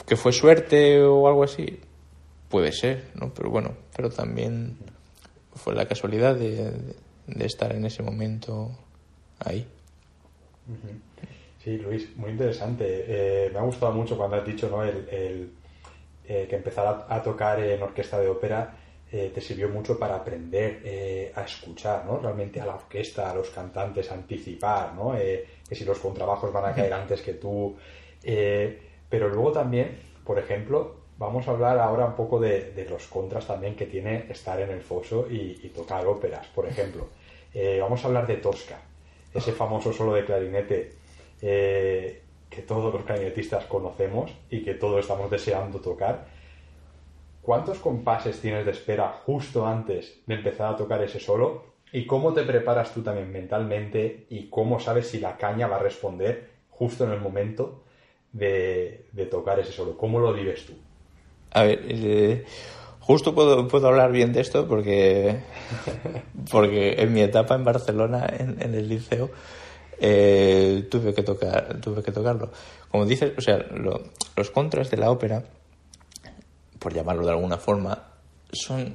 que fue suerte o algo así, puede ser, ¿no? Pero bueno, pero también fue la casualidad de, estar en ese momento ahí. Sí, Luis, muy interesante. Eh, me ha gustado mucho cuando has dicho ¿no? el, eh, que empezar a, tocar en orquesta de ópera eh, te sirvió mucho para aprender a escuchar, ¿no? Realmente a la orquesta, a los cantantes, anticipar, ¿no? que si los contrabajos van a caer antes que tú. Pero luego también, por ejemplo, vamos a hablar ahora un poco de, los contras también que tiene estar en el foso y, tocar óperas, por ejemplo. Eh, vamos a hablar de Tosca, ese famoso solo de clarinete eh, que todos los clarinetistas conocemos y que todos estamos deseando tocar. ¿Cuántos compases tienes de espera justo antes de empezar a tocar ese solo? ¿Y cómo te preparas tú también mentalmente? ¿Y cómo sabes si la caña va a responder justo en el momento de, tocar ese solo. ¿Cómo lo vives tú? A ver, eh, justo puedo, puedo hablar bien de esto porque, (laughs) porque en mi etapa en Barcelona, en, el liceo, eh, tuve, que tocar, tuve que tocarlo. Como dices, o sea, los contras de la ópera, por llamarlo de alguna forma, son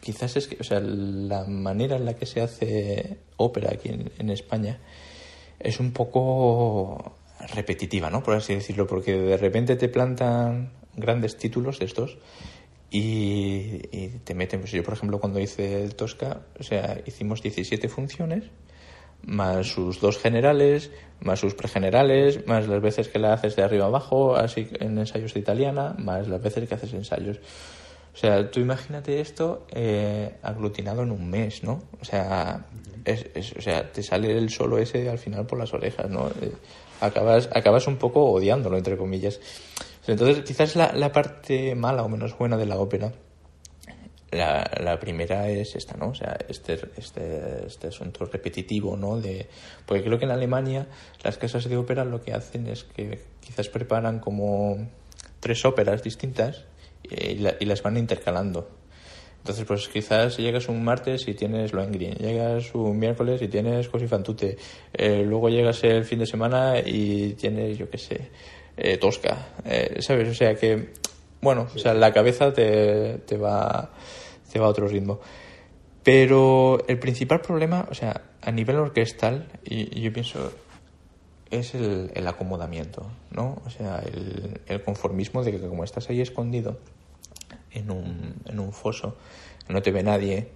quizás es que, o sea, la manera en la que se hace ópera aquí en España es un poco repetitiva, ¿no? Por así decirlo, porque de repente te plantan grandes títulos estos y, te meten, pues yo por ejemplo cuando hice el Tosca, o sea, hicimos 17 funciones, más sus dos generales, más sus pregenerales, más las veces que la haces de arriba abajo, así en ensayos de italiana, más las veces que haces ensayos. O sea, tú imagínate esto eh, aglutinado en un mes, ¿no? O sea, es, o sea, te sale el solo ese al final por las orejas, ¿no? Eh, acabas, acabas un poco odiándolo, entre comillas. Entonces, quizás la, la parte mala o menos buena de la ópera, la, la, primera es esta, ¿no? O sea, este, este, este asunto repetitivo, ¿no? De, porque creo que en Alemania las casas de ópera lo que hacen es que quizás preparan como tres óperas distintas y, y las van intercalando. Entonces, pues quizás llegas un martes y tienes Lohengrin, llegas un miércoles y tienes Cosifantute, eh, luego llegas el fin de semana y tienes, yo qué sé, eh, Tosca, eh, ¿sabes? O sea que, bueno, o sea, la cabeza te, te, va, te va a otro ritmo. Pero el principal problema, o sea, a nivel orquestal, y, yo pienso, es el, el, acomodamiento, ¿no? O sea, el, conformismo de que como estás ahí escondido, en un, en un foso, no te ve nadie,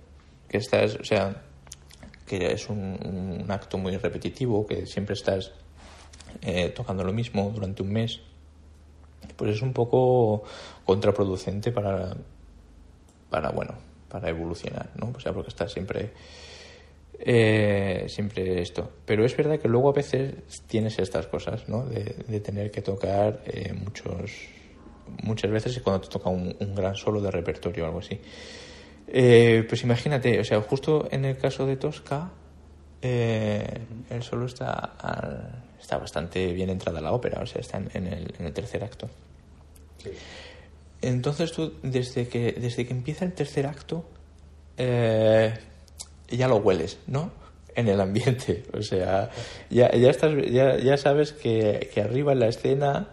que estás, o sea, que es un, un acto muy repetitivo, que siempre estás eh, tocando lo mismo durante un mes, pues es un poco contraproducente para, para bueno, para evolucionar, ¿no? O sea, porque estás siempre eh, siempre esto. Pero es verdad que luego a veces tienes estas cosas, ¿no? De, de tener que tocar eh, muchos muchas veces es cuando te toca un, un gran solo de repertorio o algo así. Eh, pues imagínate, o sea, justo en el caso de Tosca, eh, el solo está, al- está bastante bien entrada la ópera, o sea, está en, en el, en el tercer acto. Sí. Entonces tú, desde que, desde que empieza el tercer acto, eh, ya lo hueles, ¿no? En el ambiente. (laughs) O sea, ya, ya, estás, ya, ya sabes que, que arriba en la escena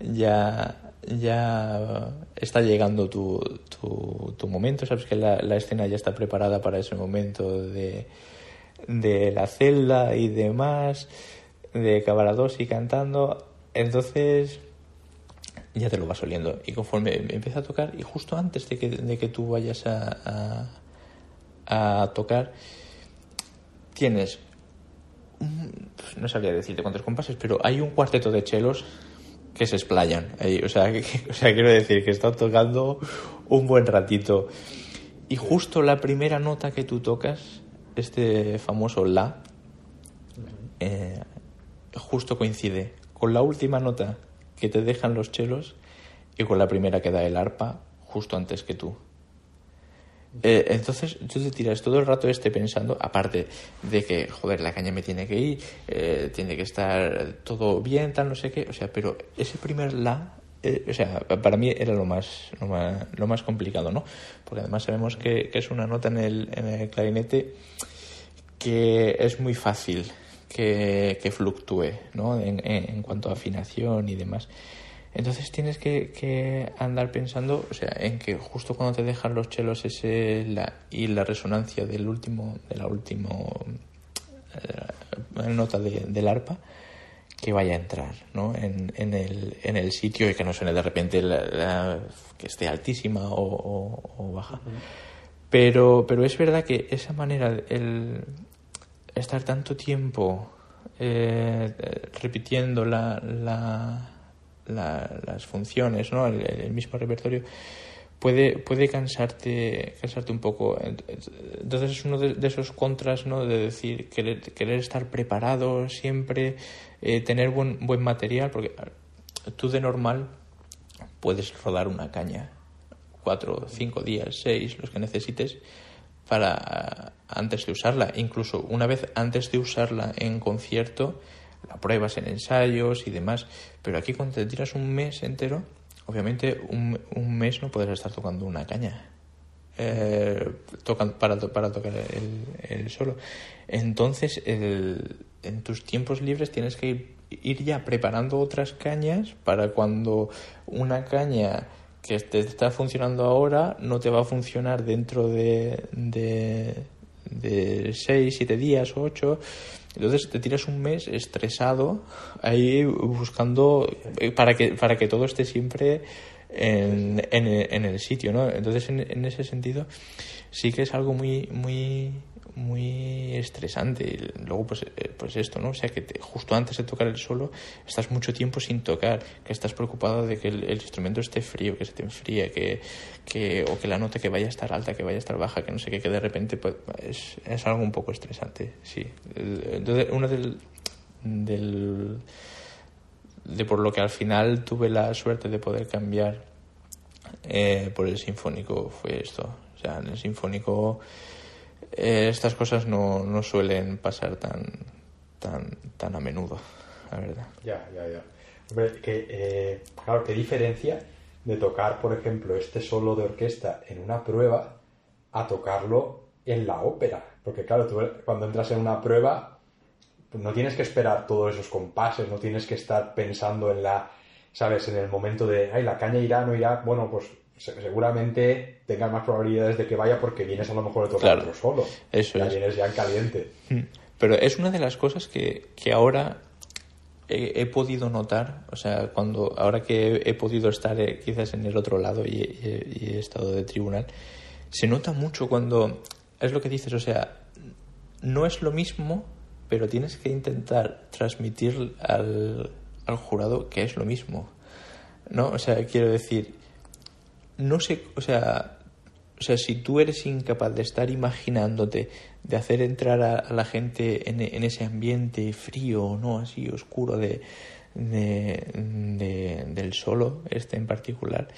ya, ya está llegando tu, tu, tu momento. Sabes que la, la escena ya está preparada para ese momento de, de la celda y demás, de Cavarados y cantando. Entonces ya te lo vas oliendo. Y conforme empieza a tocar, y justo antes de que, de que tú vayas a, a, a tocar, tienes, un- no sabría decirte cuántos compases, pero hay un cuarteto de chelos que se explayan. ahí. O, sea, (laughs) que- o sea, quiero decir que están tocando un buen ratito. Y justo la primera nota que tú tocas, este famoso La, eh, justo coincide con la última nota que te dejan los chelos y con la primera que da el arpa justo antes que tú. Eh, entonces tú te tiras todo el rato este pensando, aparte de que, joder, la caña me tiene que ir, eh, tiene que estar todo bien, tal, no sé qué, o sea, pero ese primer la, eh, o sea, para mí era lo más, lo más, lo más complicado, ¿no? Porque además sabemos que, que es una nota en el, en el clarinete que es muy fácil que, que fluctúe ¿no? en, cuanto a afinación y demás. Entonces tienes que, que andar pensando, o sea, en que justo cuando te dejan los chelos ese la, y la resonancia del último, de la última nota de- del arpa, que vaya a entrar ¿no? en, en, el, en el sitio y que no suene de repente la- la- que esté altísima o, o- o baja. Pero, pero es verdad que esa manera, el estar tanto tiempo eh, repitiendo la, la- la- las funciones, ¿no? el, el mismo repertorio, puede, puede cansarte, cansarte un poco. Entonces es uno de, de esos contras, ¿no? De decir, querer, querer estar preparado siempre, eh, tener buen, buen material, porque tú de normal puedes rodar una caña cuatro, cinco días, seis, los que necesites para antes de usarla. Incluso una vez antes de usarla en concierto, la pruebas en ensayos y demás. Pero aquí cuando te tiras un mes entero, obviamente un, un mes no puedes estar tocando una caña. Eh, tocan, para, para tocar el, el solo. Entonces, el- en tus tiempos libres tienes que ir ya preparando otras cañas para cuando una caña que te está funcionando ahora no te va a funcionar dentro de, de, de 6, 7 días o 8. Entonces te tiras un mes estresado ahí buscando eh, para que, para que todo esté siempre en, en, en el sitio, ¿no? Entonces en, en ese sentido sí que es algo muy, muy, muy estresante. Luego, pues, eh, pues esto, ¿no? O sea, que te- justo antes de tocar el solo estás mucho tiempo sin tocar, que estás preocupado de que el, el instrumento esté frío, que se te enfríe, que, que, o que la nota que vaya a estar alta, que vaya a estar baja, que no sé qué, que de repente pues, es, es algo un poco estresante, sí. Entonces, uno del, del de por lo que al final tuve la suerte de poder cambiar eh, por el sinfónico fue esto. O sea, en el sinfónico eh, estas cosas no, no suelen pasar tan, tan, tan a menudo, la verdad. Ya, ya, ya. Hombre, que, eh, claro, qué diferencia de tocar, por ejemplo, este solo de orquesta en una prueba a tocarlo en la ópera. Porque, claro, tú cuando entras en una prueba no tienes que esperar todos esos compases, no tienes que estar pensando en la, ¿sabes? En el momento de, ay, la caña irá, no irá. Bueno, pues se- seguramente tengas más probabilidades de que vaya porque vienes a lo mejor de tocar Claro. otro solo. Eso ya es. vienes ya en caliente. Pero es una de las cosas que, que ahora he, he podido notar, o sea, cuando ahora que he, he podido estar eh, quizás en el otro lado y, y- y he estado de tribunal, se nota mucho cuando es lo que dices, o sea, no es lo mismo, pero tienes que intentar transmitir al, al jurado que es lo mismo, ¿no? O sea, quiero decir, no sé, o sea, o sea, si tú eres incapaz de estar imaginándote, de hacer entrar a, la gente en, ese ambiente frío, ¿no? Así oscuro de, del solo, este en particular,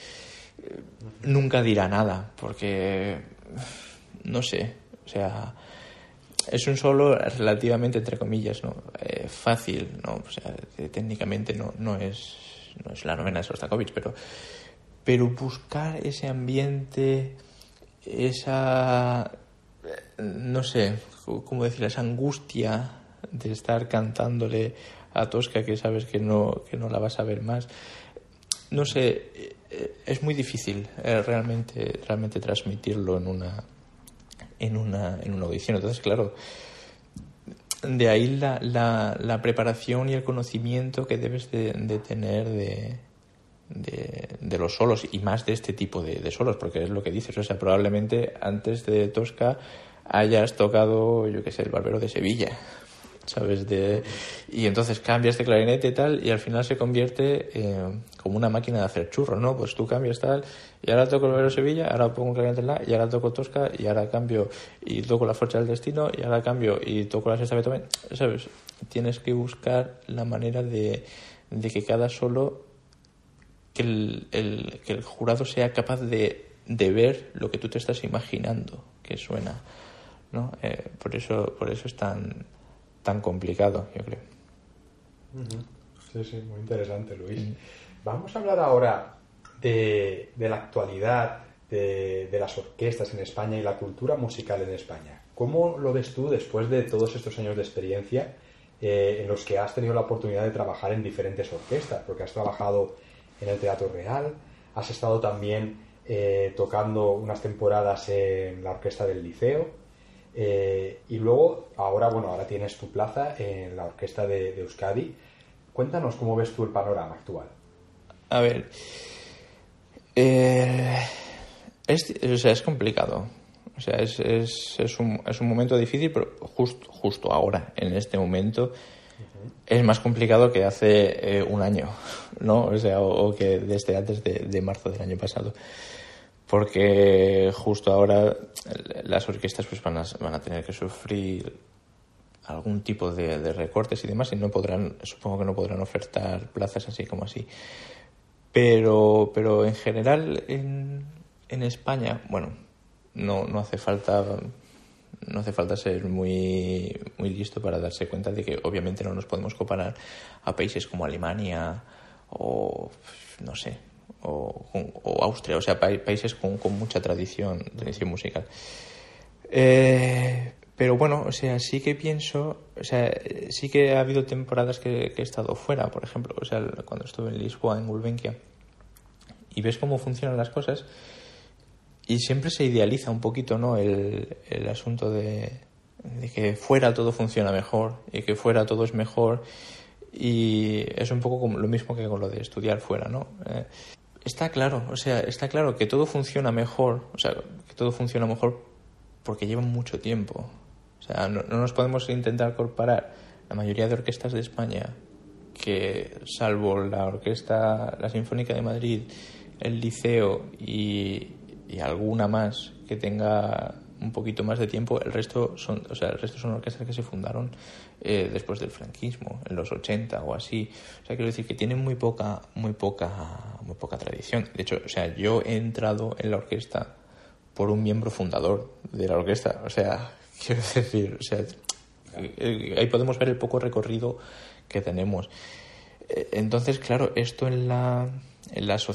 nunca dirá nada, porque no sé, o sea, es un solo relativamente, entre comillas, ¿no? Eh, fácil, ¿no? O sea, técnicamente no, no, es, no es la novena de Sostakovich, pero, pero buscar ese ambiente, esa, no sé, ¿cómo decir? Esa angustia de estar cantándole a Tosca que sabes que no, que no la vas a ver más. No sé, eh, es muy difícil eh, realmente, realmente transmitirlo en una, en una, en una audición. Entonces, claro, de ahí la, la, la preparación y el conocimiento que debes de, tener de, de, los solos y más de este tipo de, de, solos, porque es lo que dices. O sea, probablemente antes de Tosca hayas tocado, yo qué sé, el Barbero de Sevilla ¿sabes? De, y entonces cambias de clarinete y tal, y al final se convierte eh, como una máquina de hacer churros, ¿no? Pues tú cambias tal, y ahora toco el Vero Sevilla, ahora pongo un clarinete en la, y ahora toco Tosca, y ahora cambio y toco la Fuerza del Destino, y ahora cambio y toco la Sexta Beethoven, ¿sabes? Tienes que buscar la manera de, de que cada solo, que el, el, que el jurado sea capaz de, de ver lo que tú te estás imaginando que suena. ¿no? Eh, por eso por eso es tan tan complicado, yo creo. Sí, sí, muy interesante, Luis. Mm. Vamos a hablar ahora de, la actualidad de, las orquestas en España y la cultura musical en España. ¿Cómo lo ves tú después de todos estos años de experiencia eh, en los que has tenido la oportunidad de trabajar en diferentes orquestas? Porque has trabajado en el Teatro Real, has estado también eh, tocando unas temporadas en la Orquesta del Liceo, eh, y luego, ahora, bueno, ahora tienes tu plaza en la orquesta de, Euskadi. Cuéntanos cómo ves tú el panorama actual. A ver, eh, es, o sea, es complicado. O sea, es, es, es, un, es un momento difícil, pero justo, justo ahora, en este momento, es más complicado que hace eh, un año, ¿no? O sea, o, que desde antes de, de marzo del año pasado porque justo ahora las orquestas pues van a, van a tener que sufrir algún tipo de, recortes y demás y no podrán supongo que no podrán ofertar plazas así como así. Pero pero en general en, en España bueno no no hace falta no hace falta ser muy muy listo para darse cuenta de que obviamente no nos podemos comparar a países como Alemania o no sé o, Austria, o sea, países con, mucha tradición, tradición musical. Eh, pero bueno, o sea, sí que pienso, o sea, sí que ha habido temporadas que, he estado fuera, por ejemplo, o sea, cuando estuve en Lisboa, en Gulbenkian, y ves cómo funcionan las cosas, y siempre se idealiza un poquito, ¿no? El, el asunto de, de que fuera todo funciona mejor y que fuera todo es mejor y es un poco como lo mismo que con lo de estudiar fuera, ¿no? Eh, está claro, o sea, está claro que todo funciona mejor, o sea, que todo funciona mejor porque lleva mucho tiempo. O sea, no, nos podemos intentar comparar la mayoría de orquestas de España que, salvo la orquesta, la Sinfónica de Madrid, el Liceo y, y alguna más que tenga un poquito más de tiempo, el resto son, o sea, el resto son orquestas que se fundaron eh, después del franquismo, en los 80 o así. O sea, quiero decir que tienen muy poca, muy poca, muy poca tradición. De hecho, o sea, yo he entrado en la orquesta por un miembro fundador de la orquesta. O sea, (laughs) quiero decir, o sea, eh, ahí podemos ver el poco recorrido que tenemos. Eh, entonces, claro, esto en la, en la esto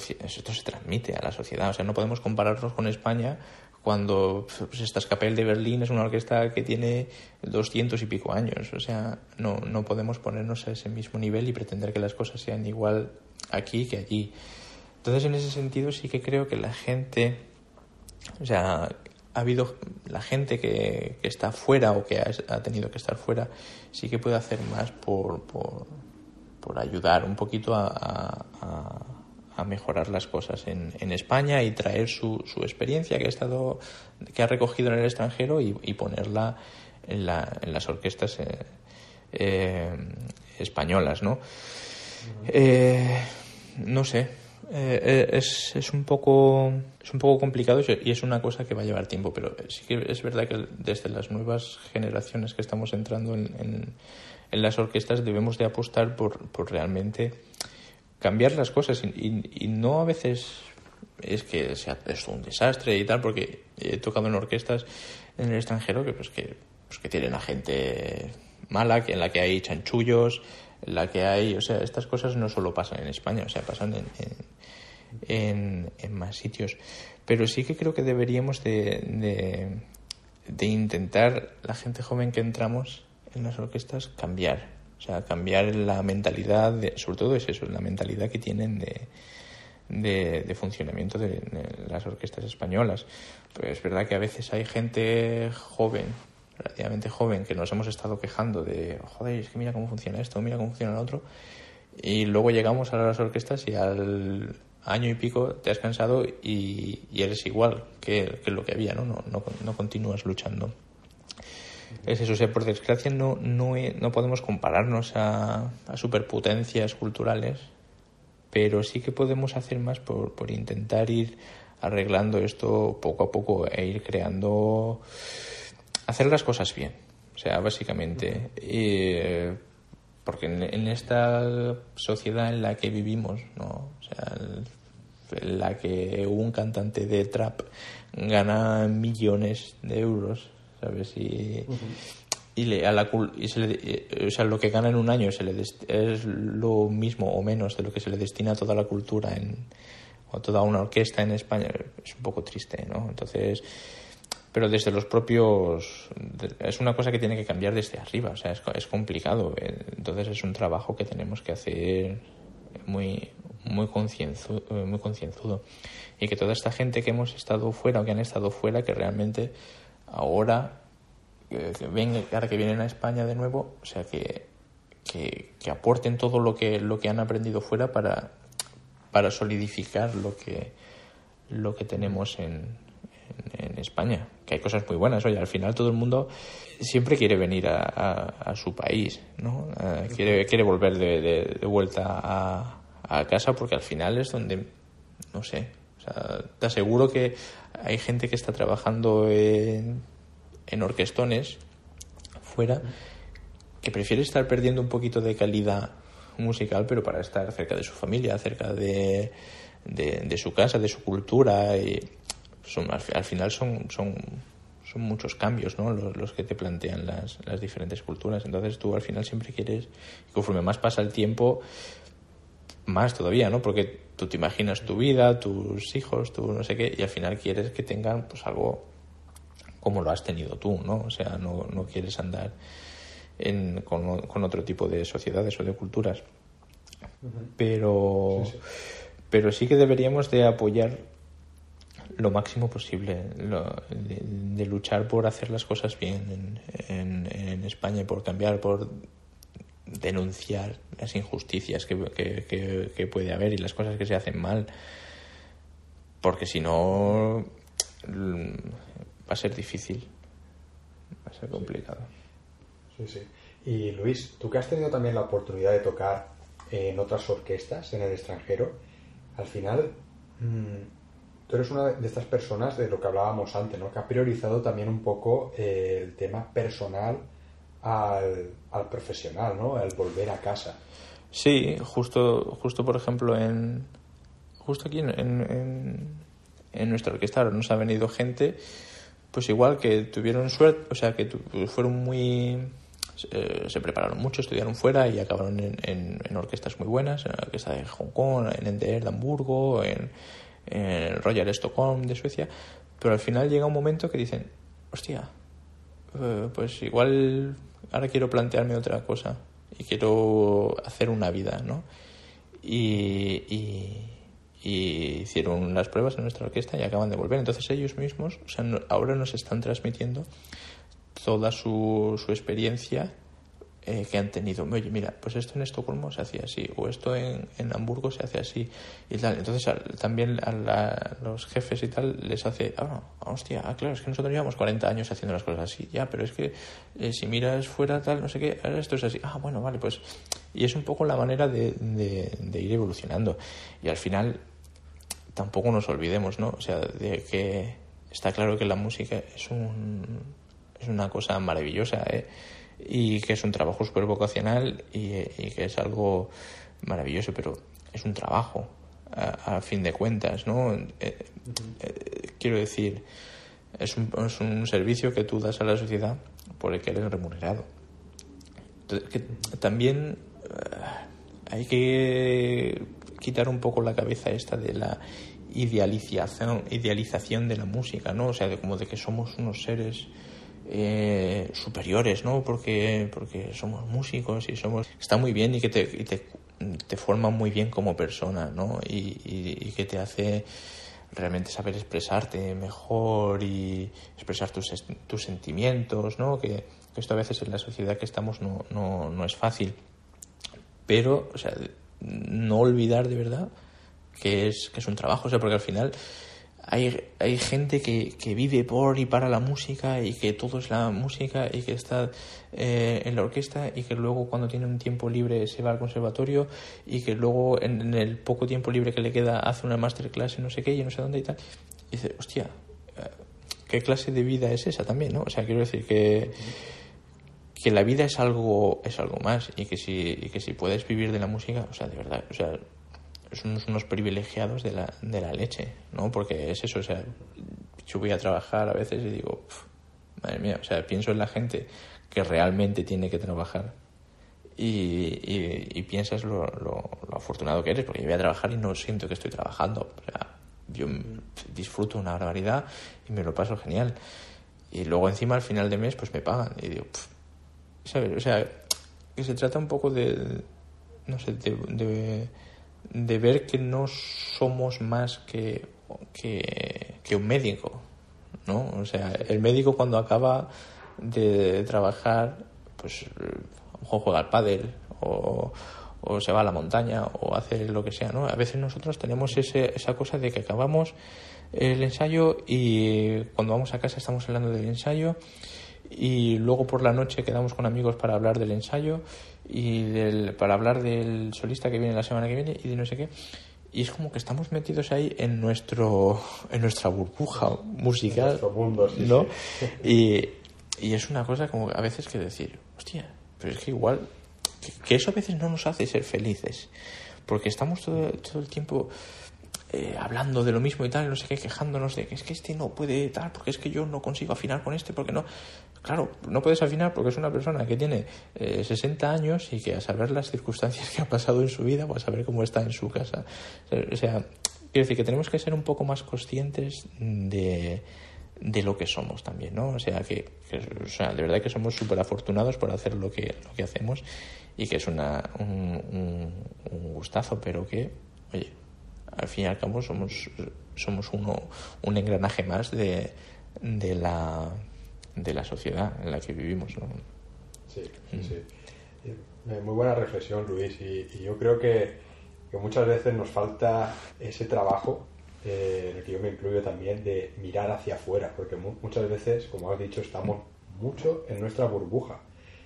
se transmite a la sociedad. O sea, no podemos compararnos con España cuando pues, esta Escapel de Berlín es una orquesta que tiene doscientos y pico años. O sea, no, no podemos ponernos a ese mismo nivel y pretender que las cosas sean igual aquí que allí. Entonces, en ese sentido, sí que creo que la gente, o sea, ha habido la gente que, que está fuera o que ha, tenido que estar fuera, sí que puede hacer más por, por, por ayudar un poquito a a mejorar las cosas en, en España y traer su, su, experiencia que ha estado que ha recogido en el extranjero y, ponerla en, la, en, las orquestas eh, eh, españolas no eh, no sé eh, eh, es, es, un poco, es un poco complicado y es una cosa que va a llevar tiempo, pero sí que es verdad que desde las nuevas generaciones que estamos entrando en, en, las orquestas debemos de apostar por, por realmente cambiar las cosas y, no a veces es que sea, es un desastre y tal, porque he tocado en orquestas en el extranjero que, pues, que, pues, que tienen a gente mala, que en la que hay chanchullos, en la que hay, o sea, estas cosas no solo pasan en España, o sea, pasan en, en, en, más sitios. Pero sí que creo que deberíamos de, de, intentar, la gente joven que entramos en las orquestas, cambiar. O sea, cambiar la mentalidad, sobre todo es eso, la mentalidad que tienen de, de, funcionamiento de, las orquestas españolas. Pues es verdad que a veces hay gente joven, relativamente joven, que nos hemos estado quejando de, joder, es que mira cómo funciona esto, mira cómo funciona lo otro, y luego llegamos a las orquestas y al, año y pico te has cansado y, eres igual que, lo que había, ¿no? No, no, continúas luchando. Es eso, sea, por desgracia no, no, no podemos compararnos a, a, superpotencias culturales, pero sí que podemos hacer más por, por intentar ir arreglando esto poco a poco e ir creando, hacer las cosas bien. O sea, básicamente, porque en, en, esta sociedad en la que vivimos, ¿no? O sea, en la que un cantante de trap gana millones de euros, ¿sabes? Y, y, le, a la, y se le, o sea, lo que gana en un año se le es lo mismo o menos de lo que se le destina a toda la cultura en, o toda una orquesta en España. Es un poco triste, ¿no? Entonces, pero desde los propios es una cosa que tiene que cambiar desde arriba o sea es, es complicado entonces es un trabajo que tenemos que hacer muy muy concienzudo, eh, muy concienzudo. Y que toda esta gente que hemos estado fuera o que han estado fuera, que realmente ahora, que, ven, ahora que vienen a España de nuevo, o sea, que, que, aporten todo lo que, lo que han aprendido fuera para, para solidificar lo que, lo que tenemos en, en, España. Que hay cosas muy buenas. Oye, al final todo el mundo siempre quiere venir a, a, su país, ¿no? Eh, quiere, quiere volver de, vuelta a, a casa porque al final es donde, no sé, te aseguro que hay gente que está trabajando en, en orquestones fuera que prefiere estar perdiendo un poquito de calidad musical, pero para estar cerca de su familia, cerca de, de, su casa, de su cultura. Y son, al, final son, son, muchos cambios ¿no? los, los que te plantean las, las, diferentes culturas. Entonces tú al final siempre quieres, conforme más pasa el tiempo, más todavía, ¿no? Porque tú te imaginas tu vida, tus hijos, tú no sé qué, y al final quieres que tengan pues algo como lo has tenido tú, ¿no? O sea, no, no quieres andar en, con, con, otro tipo de sociedades o de culturas. Pero, sí, pero sí que deberíamos de apoyar lo máximo posible, de, luchar por hacer las cosas bien en, en, en España por cambiar, por denunciar las injusticias que, que, puede haber y las cosas que se hacen mal. Porque si no, mm, va a ser difícil, va a ser complicado. Sí, sí. Y Luis, tú que has tenido también la oportunidad de tocar en otras orquestas en el extranjero, al final mm, tú eres una de estas personas de lo que hablábamos antes, ¿no? que ha priorizado también un poco eh, el tema personal al, al profesional, ¿no? Al volver a casa. Sí, justo, justo por ejemplo, en justo aquí en, en, nuestra orquesta nos ha venido gente, pues igual que tuvieron suerte, o sea, que fueron muy... Eh, se prepararon mucho, estudiaron fuera y acabaron en, en, orquestas muy buenas, en la orquesta de Hong Kong, en NDR de Hamburgo, en, en Royal Stockholm de Suecia, pero al final llega un momento que dicen, hostia, eh, pues igual ahora quiero plantearme otra cosa y quiero hacer una vida, ¿no? Y, hicieron las pruebas en nuestra orquesta y acaban de volver. Entonces ellos mismos, ahora nos están transmitiendo toda su, su experiencia eh, que han tenido. Oye, mira, pues esto en Estocolmo se hacía así, o esto en, en Hamburgo se hace así y tal. Entonces también a, los jefes y tal les hace, ah, hostia, ah, claro, es que nosotros llevamos 40 años haciendo las cosas así, ya, pero es que eh, si miras fuera tal, no sé qué, ahora esto es así, ah, bueno, vale, pues. Y es un poco la manera de, de, ir evolucionando. Y al final tampoco nos olvidemos, ¿no? O sea, de que está claro que la música es un es una cosa maravillosa, ¿eh? Y que es un trabajo súper vocacional y, que es algo maravilloso, pero es un trabajo a, fin de cuentas, ¿no? Eh, eh, quiero decir, es un, es un, servicio que tú das a la sociedad por el que eres remunerado. que también eh, hay que quitar un poco la cabeza esta de la idealización, idealización de la música, ¿no? O sea, de como de que somos unos seres eh, superiores, ¿no? Porque, porque somos músicos y somos... Está muy bien y que te, te, te forma muy bien como persona, ¿no? Y, y, que te hace realmente saber expresarte mejor y expresar tus, tus sentimientos, ¿no? Que, esto a veces en la sociedad que estamos no, no, no es fácil. Pero, o sea, no olvidar de verdad que es, que es un trabajo, o sea, porque al final hay, hay gente que, que, vive por y para la música y que todo es la música y que está eh, en la orquesta y que luego cuando tiene un tiempo libre se va al conservatorio y que luego en, el poco tiempo libre que le queda hace una masterclass en no sé qué y no sé dónde y tal. Y dice, hostia, eh, ¿qué clase de vida es esa también? ¿no? O sea, quiero decir que que la vida es algo es algo más y que si y que si puedes vivir de la música o sea de verdad o sea somos unos privilegiados de la, de la leche, ¿no? Porque es eso, o sea, yo voy a trabajar a veces y digo, madre mía, o sea, pienso en la gente que realmente tiene que trabajar y, y, piensas lo, lo, afortunado que eres, porque yo voy a trabajar y no siento que estoy trabajando, o sea, yo disfruto una barbaridad y me lo paso genial. Y luego encima al final de mes pues me pagan y digo, ¿sabes? O sea, que se trata un poco de, no sé, de de ver que no somos más que, que, un médico, ¿no? O sea, el médico cuando acaba de trabajar, pues a lo mejor juega al pádel o, o, se va a la montaña o hace lo que sea, ¿no? A veces nosotros tenemos ese, esa cosa de que acabamos el ensayo y cuando vamos a casa estamos hablando del ensayo y luego por la noche quedamos con amigos para hablar del ensayo y del, para hablar del solista que viene la semana que viene y de no sé qué. Y es como que estamos metidos ahí en nuestro en nuestra burbuja musical, mundo, ¿no? Y, y, es una cosa como a veces que decir, hostia, pero es que igual que, eso a veces no nos hace ser felices, porque estamos todo, todo el tiempo eh, hablando de lo mismo y tal, no sé qué, quejándonos de que es que este no puede tal, porque es que yo no consigo afinar con este, porque no. Claro, no puedes afinar porque es una persona que tiene 60 eh, años y que a saber las circunstancias que ha pasado en su vida, o a saber cómo está en su casa. O sea, quiero decir que tenemos que ser un poco más conscientes de, de lo que somos también, ¿no? O sea, que, o sea, de verdad que somos súper afortunados por hacer lo que, lo que hacemos y que es una, un, un gustazo, pero que, oye, al fin y al cabo somos, somos uno, un engranaje más de, de, la, de la sociedad en la que vivimos. ¿no? Sí, sí, sí. Eh, muy buena reflexión, Luis. Y, yo creo que, que, muchas veces nos falta ese trabajo, eh, en el que yo me incluyo también, de mirar hacia afuera, porque muchas veces, como has dicho, estamos mucho en nuestra burbuja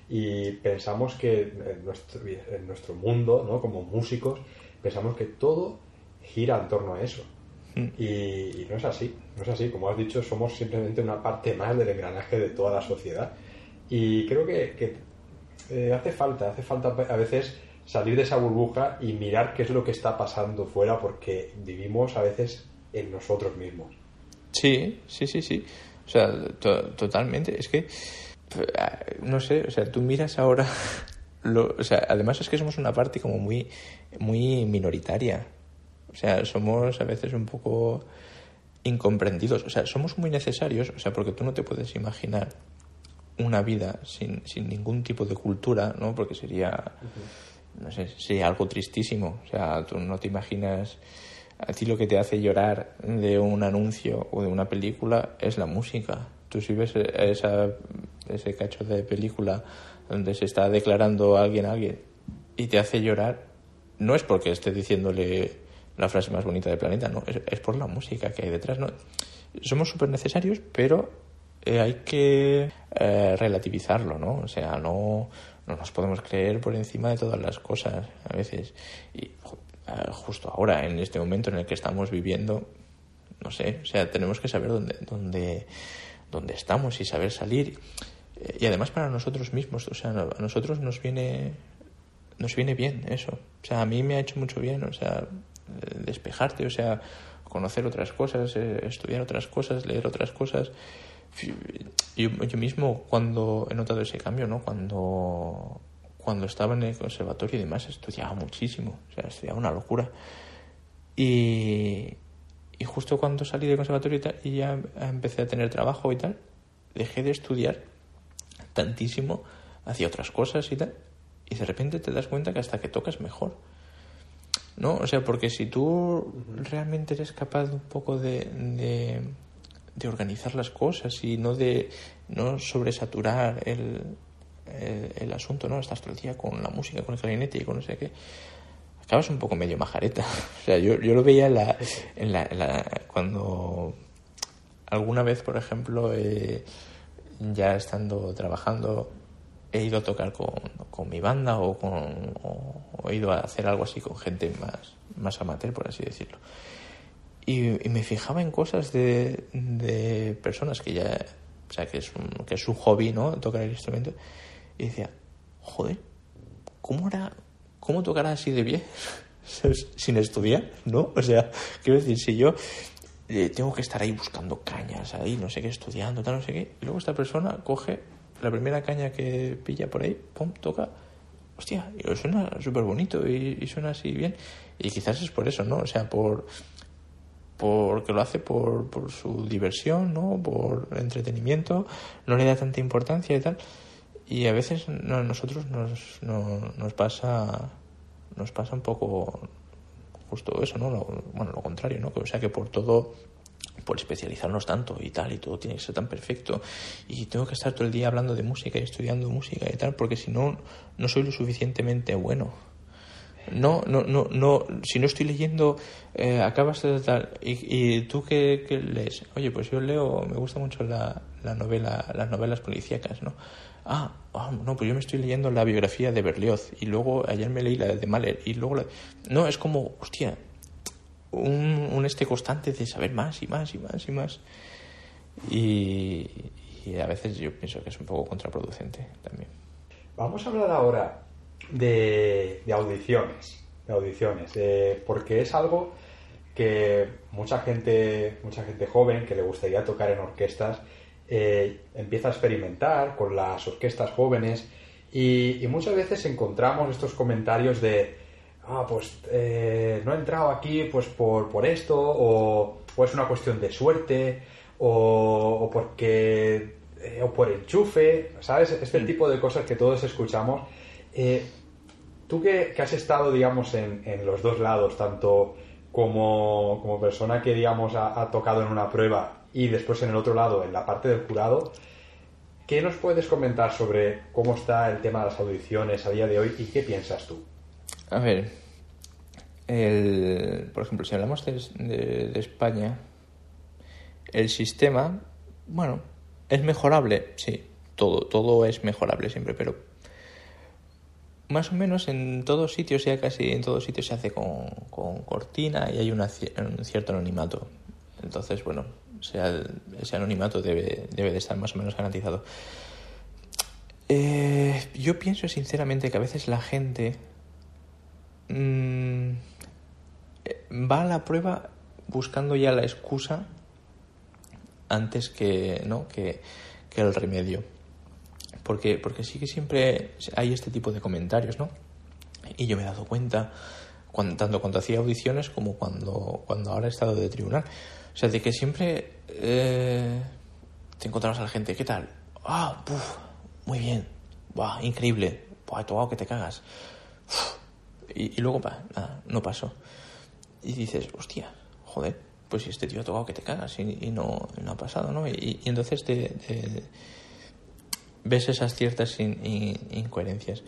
y pensamos que en nuestro, en nuestro mundo, ¿no? como músicos, pensamos que todo gira en torno a eso. Mm. Y, no es así, no es así. Como has dicho, somos simplemente una parte más del engranaje de toda la sociedad. Y creo que, eh, hace falta, hace falta a veces salir de esa burbuja y mirar qué es lo que está pasando fuera porque vivimos a veces en nosotros mismos. Sí, sí, sí, sí. O sea, totalmente. Es que, eh, no sé, o sea, tú miras ahora, (laughs) lo, o sea, además es que somos una parte como muy, muy minoritaria o sea, somos a veces un poco incomprendidos. O sea, somos muy necesarios, o sea, porque tú no te puedes imaginar una vida sin, sin ningún tipo de cultura, ¿no? Porque sería, no sé, sería algo tristísimo. O sea, tú no te imaginas, a ti lo que te hace llorar de un anuncio o de una película es la música. tú si ves esa, ese cacho de película donde se está declarando a alguien a alguien y te hace llorar, no es porque esté diciéndole la frase más bonita del planeta, no, es, por la música que hay detrás, ¿no? Somos súper necesarios, pero eh, hay que eh, relativizarlo, ¿no? O sea, no, no nos podemos creer por encima de todas las cosas a veces. Y eh, justo ahora, en este momento en el que estamos viviendo, no sé, o sea, tenemos que saber dónde, dónde, dónde estamos y saber salir. Y además para nosotros mismos, o sea, a nosotros nos viene, nos viene bien eso. O sea, a mí me ha hecho mucho bien, o sea, despejarte, o sea, conocer otras cosas, estudiar otras cosas, leer otras cosas yo, yo mismo cuando he notado ese cambio, ¿no? Cuando, cuando estaba en el conservatorio y demás, estudiaba muchísimo, o sea, estudiaba una locura. Y, y justo cuando salí del conservatorio y, tal, y ya empecé a tener trabajo y tal, dejé de estudiar tantísimo, hacía otras cosas y tal, y de repente te das cuenta que hasta que tocas mejor. ¿No? O sea, porque si tú realmente eres capaz un poco de de organizar las cosas y no de no sobresaturar el, el, asunto, ¿no? Estás todo el día con la música, con el clarinete y con no sé qué. Acabas un poco medio majareta. (laughs) O sea, yo, yo lo veía en la, en la, cuando alguna vez, por ejemplo, ya estando trabajando, he ido a tocar con, con mi banda o, con, o, he ido a hacer algo así con gente más, más amateur, por así decirlo. Y, me fijaba en cosas de, de, personas que ya, o sea, que es, un, que es su hobby, ¿no? Tocar el instrumento. Y decía, joder, ¿cómo era, cómo tocará así de bien? (laughs) Sin estudiar, ¿no? O sea, quiero decir, si yo eh, tengo que estar ahí buscando cañas, ahí, no sé qué, estudiando, tal, no sé qué, y luego esta persona coge la primera caña que pilla por ahí, pum, toca, hostia, y suena súper bonito y, y, suena así bien. Y quizás es por eso, ¿no? O sea, por, porque lo hace por, por su diversión, ¿no? Por entretenimiento, no le da tanta importancia y tal. Y a veces a nosotros nos, nos pasa nos pasa un poco justo eso, ¿no? bueno, lo contrario, ¿no? O sea, que por todo por especializarnos tanto y tal, y todo tiene que ser tan perfecto, y tengo que estar todo el día hablando de música y estudiando música y tal, porque si no, no soy lo suficientemente bueno. No, no, no, no. Si no estoy leyendo, eh, acabas de tal. ¿Y, y tú qué, lees? Oye, pues yo leo, me gusta mucho la, la novela, las novelas policíacas, ¿no? Ah, ah, no, pues yo me estoy leyendo la biografía de Berlioz y luego ayer me leí la de Mahler y luego la... No, es como, hostia, un, un este constante de saber más y más y más y más. Y, y a veces yo pienso que es un poco contraproducente también. Vamos a hablar ahora de, audiciones, de audiciones, porque es algo que mucha gente, mucha gente joven que le gustaría tocar en orquestas eh, empieza a experimentar con las orquestas jóvenes y, muchas veces encontramos estos comentarios de ah, pues eh, no he entrado aquí pues por, por esto o, es una cuestión de suerte o, porque eh, o por enchufe, ¿sabes? Este mm. tipo de cosas que todos escuchamos eh, tú que, has estado, digamos, en, los dos lados, tanto como, persona que, digamos, ha, tocado en una prueba y después en el otro lado, en la parte del jurado, ¿qué nos puedes comentar sobre cómo está el tema de las audiciones a día de hoy y qué piensas tú? A ver, por ejemplo, si hablamos de España, el sistema, bueno, es mejorable, sí, todo, todo es mejorable siempre, pero más o menos en todos sitios, ya casi en todos sitios se hace con, cortina y hay un cierto anonimato. Entonces, bueno, ese anonimato debe, debe de estar más o menos garantizado. Eh, yo pienso sinceramente que a veces la gente mm, va a la prueba buscando ya la excusa antes que, ¿no? que, que el remedio porque, porque sí que siempre hay este tipo de comentarios, ¿no? Y yo me he dado cuenta, cuando, tanto cuando hacía audiciones como cuando, cuando ahora he estado de tribunal. O sea, de que siempre eh, te encontrabas a la gente, ¿qué tal? Ah, muy bien, Buah, increíble, Buah, tocado que te cagas. Y, luego, nada, no pasó. Y dices, hostia, joder, pues este tío ha tocado que te cagas y, no, no, ha pasado, ¿no? Y, entonces te, ves esas ciertas incoherencias.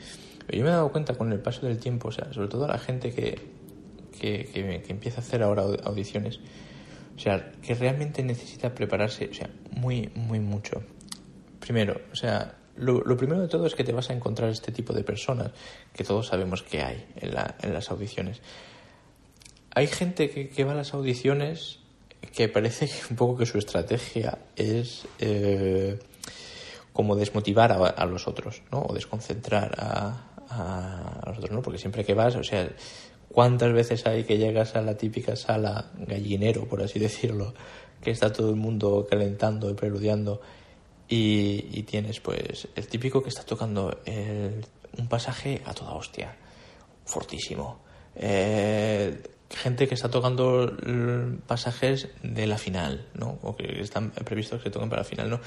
Pero yo me he dado cuenta con el paso del tiempo, o sea, sobre todo la gente que, que, que, empieza a hacer ahora audiciones, o sea, que realmente necesita prepararse, o sea, muy, muy mucho. Primero, o sea, lo, primero de todo es que te vas a encontrar este tipo de personas que todos sabemos que hay en, la, en las audiciones. Hay gente que, va a las audiciones que parece (laughs) un poco que su estrategia es eh, como desmotivar a, los otros, ¿no? O desconcentrar a, a, los otros, ¿no? Porque siempre que vas, o sea, ¿cuántas veces hay que llegas a la típica sala gallinero, por así (laughs) decirlo, que está todo el mundo calentando y preludiando y, tienes pues el típico que está tocando un pasaje a toda hostia, fortísimo. Eh, gente que está tocando pasajes de la final, ¿no? O que están previstos que toquen para la final, ¿no?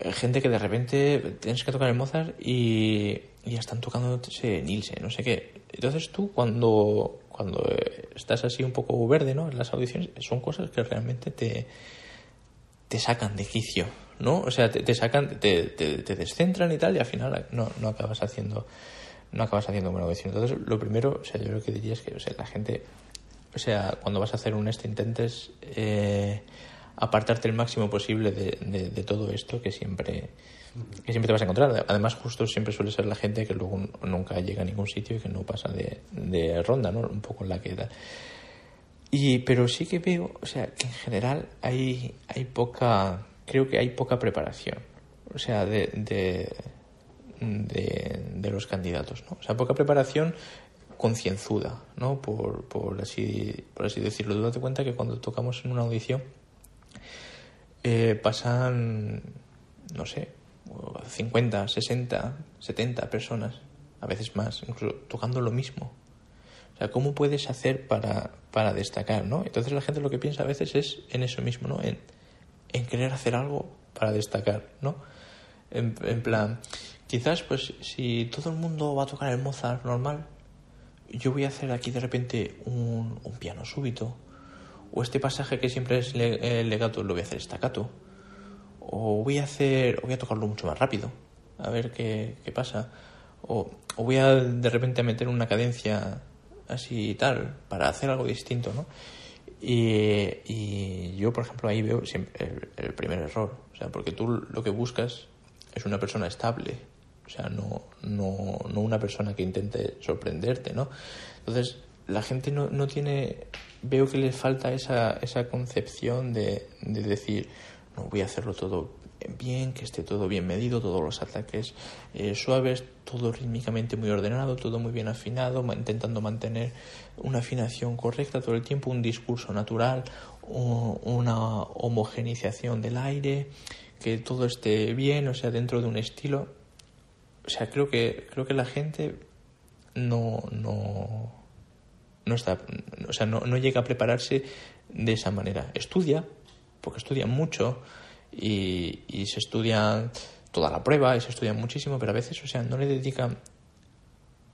Eh, gente que de repente tienes que tocar el Mozart y, ya están tocando Nielsen, no sé qué. Entonces tú cuando, cuando estás así un poco verde, ¿no? En las audiciones son cosas que realmente te, te sacan de quicio, ¿no? O sea, te, sacan, te, te, descentran y tal y al final no, no acabas haciendo no acabas haciendo buena audición. Entonces, lo primero, o sea, yo lo que diría es que o sea, la gente o sea, cuando vas a hacer un este intentes eh, apartarte el máximo posible de, de, todo esto que siempre que siempre te vas a encontrar. Además, justo siempre suele ser la gente que luego nunca llega a ningún sitio y que no pasa de, de ronda, ¿no? Un poco en la que da. Y, pero sí que veo, o sea, que en general hay, hay poca, creo que hay poca preparación, o sea, de, de, de, de los candidatos, ¿no? O sea, poca preparación concienzuda, ¿no? Por, por, así, por así decirlo. Date cuenta que cuando tocamos en una audición eh, pasan, no sé, 50, 60, 70 personas, a veces más, incluso tocando lo mismo. O sea, ¿cómo puedes hacer para, para destacar, no? Entonces la gente lo que piensa a veces es en eso mismo, ¿no? En, en querer hacer algo para destacar, ¿no? En, en plan, quizás pues si todo el mundo va a tocar el Mozart normal, yo voy a hacer aquí de repente un, piano súbito, o este pasaje que siempre es le, legato lo voy a hacer estacato, o voy a hacer, o voy a tocarlo mucho más rápido, a ver qué, pasa, o, voy a de repente meter una cadencia así y tal, para hacer algo distinto, ¿no? Y, yo, por ejemplo, ahí veo siempre el, el primer error, o sea, porque tú lo que buscas es una persona estable, o sea, no, no, no una persona que intente sorprenderte, ¿no? Entonces, la gente no, no tiene, veo que le falta esa, esa concepción de, de decir, no, voy a hacerlo todo bien, que esté todo bien medido, todos los ataques eh, suaves, todo rítmicamente muy ordenado, todo muy bien afinado, intentando mantener una afinación correcta todo el tiempo, un discurso natural, una homogenización del aire, que todo esté bien, o sea, dentro de un estilo o sea, creo que, creo que la gente no, no, no está, o sea, no, no llega a prepararse de esa manera. Estudia, porque estudian mucho y, y se estudian toda la prueba y se estudian muchísimo, pero a veces, o sea, no le dedican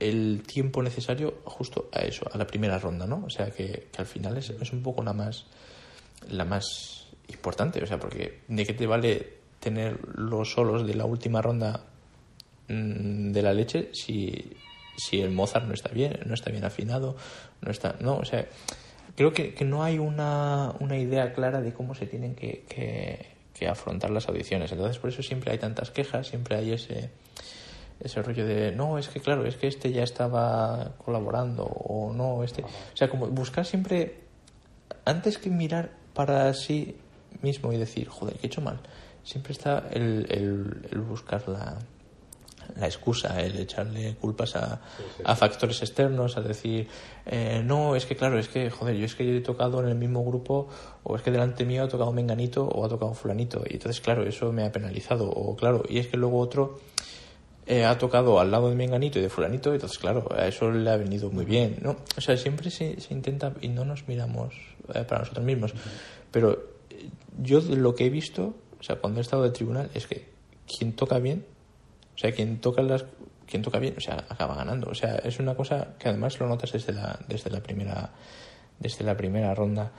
el tiempo necesario justo a eso, a la primera ronda, ¿no? O sea, que, que al final es, es, un poco la más, la más importante, o sea, porque ¿de qué te vale tener los solos de la última ronda Mm, de la leche si, si el Mozart no está bien, no está bien afinado, no está, no, o sea, creo que, que no hay una, una, idea clara de cómo se tienen que, que, afrontar las audiciones. Entonces, por eso siempre hay tantas quejas, siempre hay ese, ese rollo de, no, es que claro, es que este ya estaba colaborando, o no, este. O sea, como buscar siempre, antes que mirar para sí mismo y decir, joder, ¿qué he hecho mal? Siempre está el, el, el buscar la, la excusa, el echarle culpas a, a factores externos, a decir, eh, no, es que claro, es que, joder, yo es que yo he tocado en el mismo grupo, o es que delante mío ha tocado Menganito o ha tocado Fulanito, y entonces, claro, eso me ha penalizado, o claro, y es que luego otro eh, ha tocado al lado de Menganito y de Fulanito, entonces, claro, a eso le ha venido muy bien, ¿no? O sea, siempre se, se intenta, y no nos miramos eh, para nosotros mismos, pero yo lo que he visto, o sea, cuando he estado de tribunal, es que quien toca bien o sea, quien toca las quien toca bien, o sea, acaba ganando. O sea, es una cosa que además lo notas desde la, desde la primera, desde la primera ronda.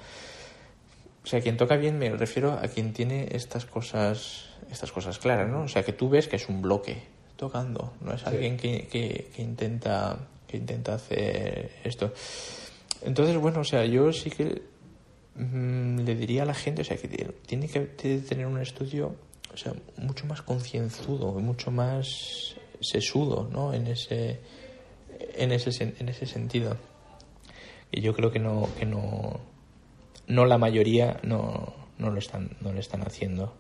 o sea, quien toca bien me refiero a quien tiene estas cosas, estas cosas claras, ¿no? O sea, que tú ves que es un bloque tocando, no es alguien que, que, que intenta que intenta hacer esto. Entonces, bueno, o sea, yo sí que mm, le diría a la gente, o sea, que tiene que tener un estudio, o sea, mucho más concienzudo, mucho más sesudo, ¿no? En ese, en ese, en ese sentido. Y yo creo que no, que no, no la mayoría no, no lo están, no lo están haciendo.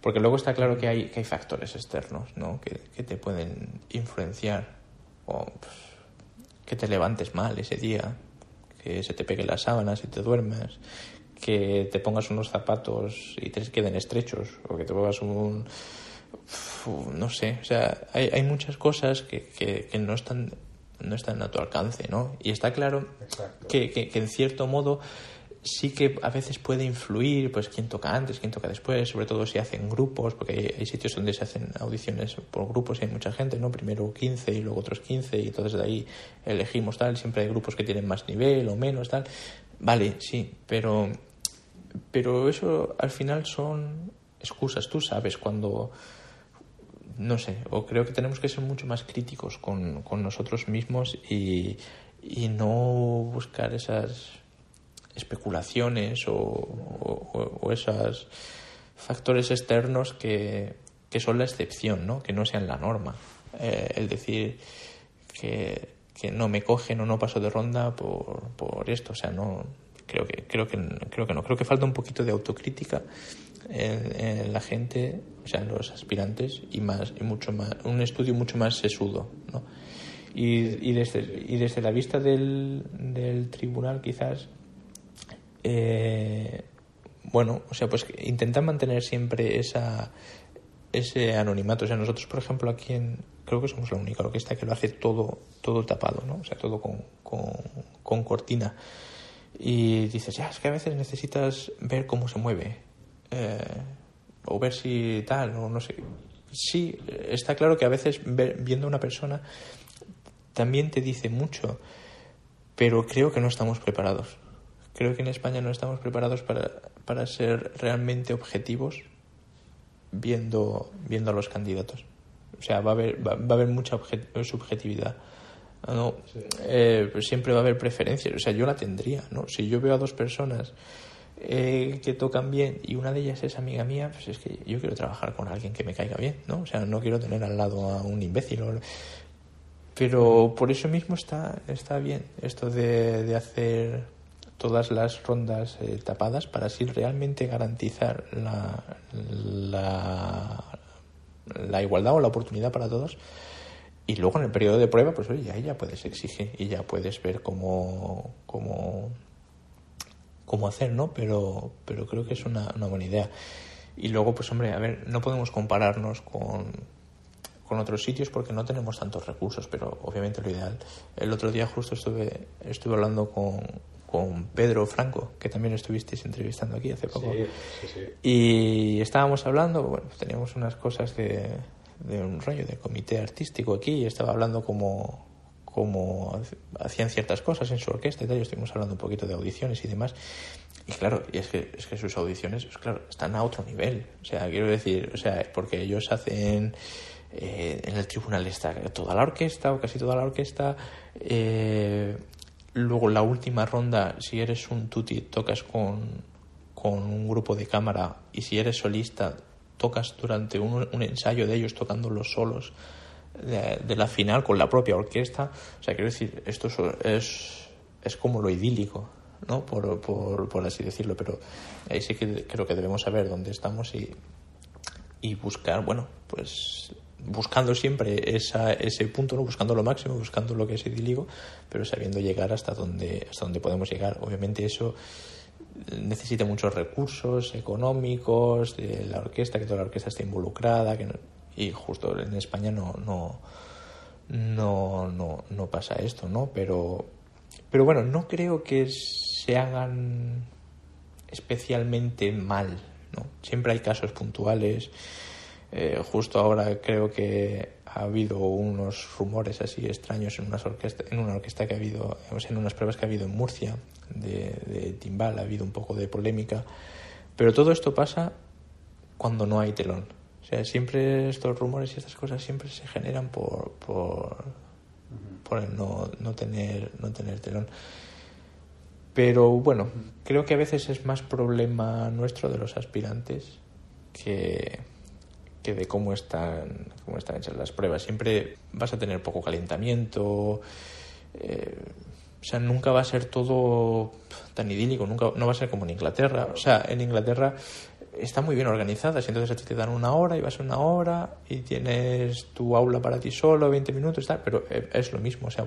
Porque luego está claro que hay, que hay factores externos, ¿no? Que, que te pueden influenciar. O, pues, que te levantes mal ese día, que se te peguen las sábanas y te duermas, que te pongas unos zapatos y te queden estrechos, o que te pongas un... no sé, o sea, hay, hay muchas cosas que, que, que, no están no están a tu alcance, ¿no? Y está claro que, que, que en cierto modo sí que a veces puede influir, pues quién toca antes, quién toca después, sobre todo si hacen grupos, porque hay, sitios donde se hacen audiciones por grupos y hay mucha gente, ¿no? Primero 15 y luego otros 15 y entonces de ahí elegimos tal, siempre hay grupos que tienen más nivel o menos tal. Vale, sí, pero pero eso al final son excusas, tú sabes cuando no sé, o creo que tenemos que ser mucho más críticos con, con nosotros mismos y, y no buscar esas especulaciones o, o, esos factores externos que, que, son la excepción, ¿no? que no sean la norma. Eh, el decir que, que, no me cogen o no paso de ronda por, por esto, o sea, no creo que creo que creo que no creo que falta un poquito de autocrítica en, en la gente, o sea, en los aspirantes y más y mucho más un estudio mucho más sesudo, ¿no? Y, y, desde, y desde la vista del, del tribunal quizás eh, bueno, o sea, pues intentar mantener siempre esa, ese anonimato. O sea, nosotros, por ejemplo, aquí en, creo que somos la única orquesta que lo hace todo, todo tapado, ¿no? O sea, todo con, con, con cortina. Y dices, ya, es que a veces necesitas ver cómo se mueve. Eh, o ver si tal, o no sé. Sí, está claro que a veces ver, viendo a una persona también te dice mucho, pero creo que no estamos preparados creo que en España no estamos preparados para, para ser realmente objetivos viendo, viendo a los candidatos. O sea, va a haber, va, va a haber mucha subjetividad. ¿no? Sí. Eh, pues siempre va a haber preferencias. O sea, yo la tendría, ¿no? Si yo veo a dos personas eh, que tocan bien y una de ellas es amiga mía, pues es que yo quiero trabajar con alguien que me caiga bien, ¿no? O sea, no quiero tener al lado a un imbécil. Pero por eso mismo está, está bien esto de, de hacer todas las rondas eh, tapadas para así realmente garantizar la, la, igualdad o la oportunidad para todos. Y luego en el periodo de prueba, pues oye, ya puedes exigir y ya puedes ver cómo, cómo, cómo hacer, ¿no? Pero, pero creo que es una, una buena idea. Y luego, pues hombre, a ver, no podemos compararnos con, con otros sitios porque no tenemos tantos recursos, pero obviamente lo ideal. El otro día justo estuve, estuve hablando con, con Pedro Franco, que también estuvisteis entrevistando aquí hace poco. Sí, sí, sí. Y estábamos hablando, bueno, teníamos unas cosas de, de, un rollo de comité artístico aquí y estaba hablando como, como hacían ciertas cosas en su orquesta y tal, y estuvimos hablando un poquito de audiciones y demás. Y claro, y es que, es que sus audiciones, pues claro, están a otro nivel. O sea, quiero decir, o sea, porque ellos hacen... Eh, en el tribunal está toda la orquesta o casi toda la orquesta eh, Luego la última ronda, si eres un tutti, tocas con, con un grupo de cámara y si eres solista, tocas durante un, un ensayo de ellos tocando los solos de, de, la final con la propia orquesta. O sea, quiero decir, esto es, es como lo idílico, ¿no? Por, por, por así decirlo, pero ahí sí que creo que debemos saber dónde estamos y, y buscar, bueno, pues buscando siempre esa, ese punto, ¿no? buscando lo máximo, buscando lo que es idílico, pero sabiendo llegar hasta donde, hasta donde podemos llegar. Obviamente eso necesita muchos recursos económicos de la orquesta, que toda la orquesta esté involucrada, que no, y justo en España no, no, no, no, no pasa esto, ¿no? Pero, pero bueno, no creo que se hagan especialmente mal, ¿no? Siempre hay casos puntuales Eh, justo ahora creo que ha habido unos rumores así extraños en, unas orquesta, en una orquesta que ha habido, en unas pruebas que ha habido en Murcia de, de timbal, ha habido un poco de polémica. Pero todo esto pasa cuando no hay telón. O sea, siempre estos rumores y estas cosas siempre se generan por, por, por el no, no, tener, no tener telón. Pero bueno, creo que a veces es más problema nuestro de los aspirantes que, de cómo están, cómo están hechas las pruebas. Siempre vas a tener poco calentamiento. Eh, o sea, nunca va a ser todo tan idílico, nunca, no va a ser como en Inglaterra. O sea, en Inglaterra está muy bien organizada, entonces a ti te dan una hora y vas a una hora y tienes tu aula para ti solo, 20 minutos, tal, pero eh, es lo mismo, o sea,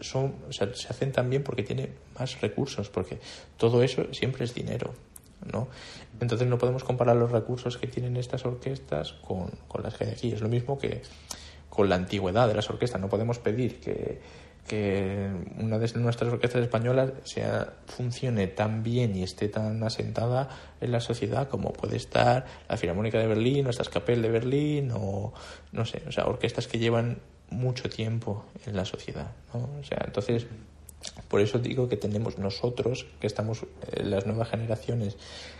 son, o sea, se hacen también porque tiene más recursos, porque todo eso siempre es dinero, ¿no? Entonces no podemos comparar los recursos que tienen estas orquestas con, con las que hay aquí. Es lo mismo que con la antigüedad de las orquestas. No podemos pedir que, que una de nuestras orquestas españolas sea, funcione tan bien y esté tan asentada en la sociedad como puede estar la Filarmónica de Berlín o esta Escapel de Berlín o no sé, o sea, orquestas que llevan mucho tiempo en la sociedad, ¿no? O sea, entonces por eso digo que tenemos nosotros, que estamos en eh, las nuevas generaciones,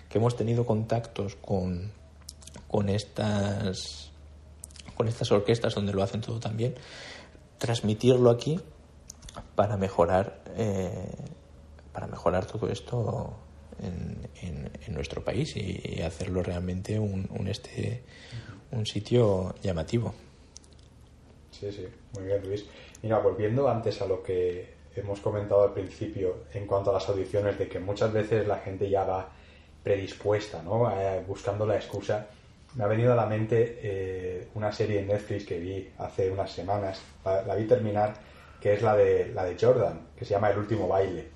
que hemos tenido contactos con, con estas con estas orquestas donde lo hacen todo tan bien, transmitirlo aquí para mejorar eh, para mejorar todo esto en, en, nuestro país y, hacerlo realmente un, un, este un sitio llamativo. Sí, sí, muy bien Luis. Mira, volviendo antes a lo que hemos comentado al principio en cuanto a las audiciones, de que muchas veces la gente ya va predispuesta, ¿no? Eh, buscando la excusa. Me ha venido a la mente eh, una serie en Netflix que vi hace unas semanas, la, vi terminar, que es la de, la de Jordan, que se llama El último baile.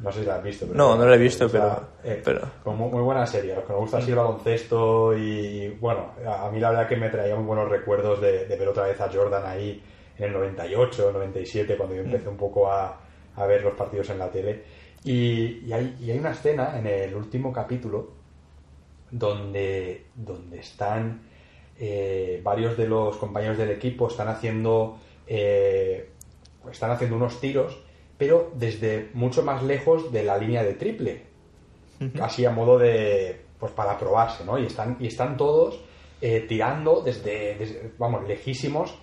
No sé si la has visto. no, no la he visto, pero... Eh, pero... Muy, buena serie. A los que nos gusta así el baloncesto y, bueno, a, mí la verdad que me traía muy buenos recuerdos de, de ver otra vez a Jordan ahí en el 98, 97, cuando yo empecé un poco a, a ver los partidos en la tele. Y, y, hay, y, hay, una escena en el último capítulo donde, donde están eh, varios de los compañeros del equipo están haciendo eh, están haciendo unos tiros pero desde mucho más lejos de la línea de triple. Casi a modo de pues para probarse no y están y están todos eh, tirando desde, desde, vamos lejísimos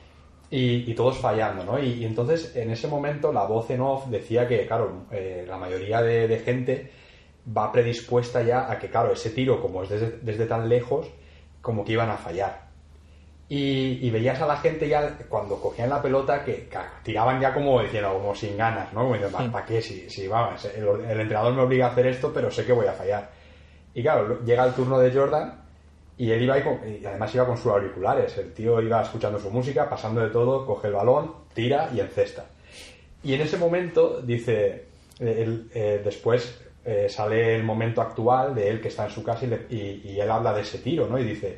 y, todos fallando, ¿no? Y, entonces en ese momento la voz en off decía que, claro, eh, la mayoría de, gente va predispuesta ya a que, claro, ese tiro, como es desde, tan lejos, como que iban a fallar. Y, veías a la gente ya cuando cogían la pelota que, tiraban ya como diciendo, como sin ganas, ¿no? Como diciendo, ¿para qué? Si, si vamos, el, el entrenador me obliga a hacer esto, pero sé que voy a fallar. Y claro, llega el turno de Jordan y él iba y además iba con sus auriculares. El tío iba escuchando su música, pasando de todo, coge el balón, tira y encesta. Y en ese momento, dice, él, eh, después eh, sale el momento actual de él que está en su casa y, él habla de ese tiro, ¿no? Y dice,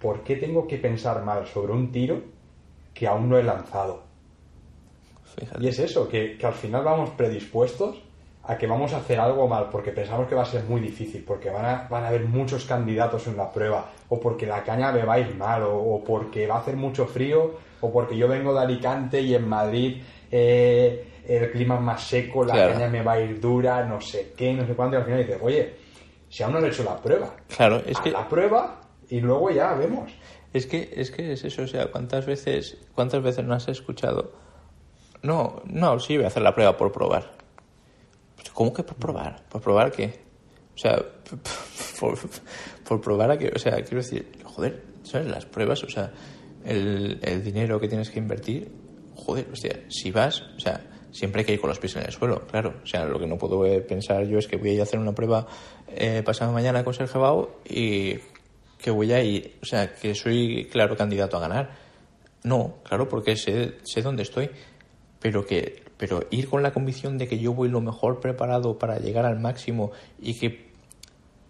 ¿por qué tengo que pensar mal sobre un tiro que aún no he lanzado? Y es eso, que, que al final vamos predispuestos a que vamos a hacer algo mal porque pensamos que va a ser muy difícil, porque van a, van a haber muchos candidatos en la prueba, o porque la caña me va a ir mal, o, porque va a hacer mucho frío, o porque yo vengo de Alicante y en Madrid eh, el clima es más seco, la caña me va a ir dura, no sé qué, no sé cuánto, y al final dices, oye, si aún no he hecho la prueba, claro, es que la prueba y luego ya vemos. Es que, es que es eso, o sea, ¿cuántas veces, cuántas veces no has escuchado? No, no, sí voy a hacer la prueba por probar ¿Cómo que por probar? ¿Por probar qué? O sea, (laughs) por, probar a qué. O sea, quiero decir, joder, ¿sabes? Las pruebas, o sea, el, el dinero que tienes que invertir, joder, hostia, si vas, o sea, siempre hay que ir con los pies en el suelo, claro. O sea, lo que no puedo pensar yo es que voy a ir a hacer una prueba eh, pasado mañana con Sergio Bau y que voy a ir, o sea, que soy claro candidato a ganar. No, claro, porque sé, sé dónde estoy, pero que pero ir con la convicción de que yo voy lo mejor preparado para llegar al máximo y que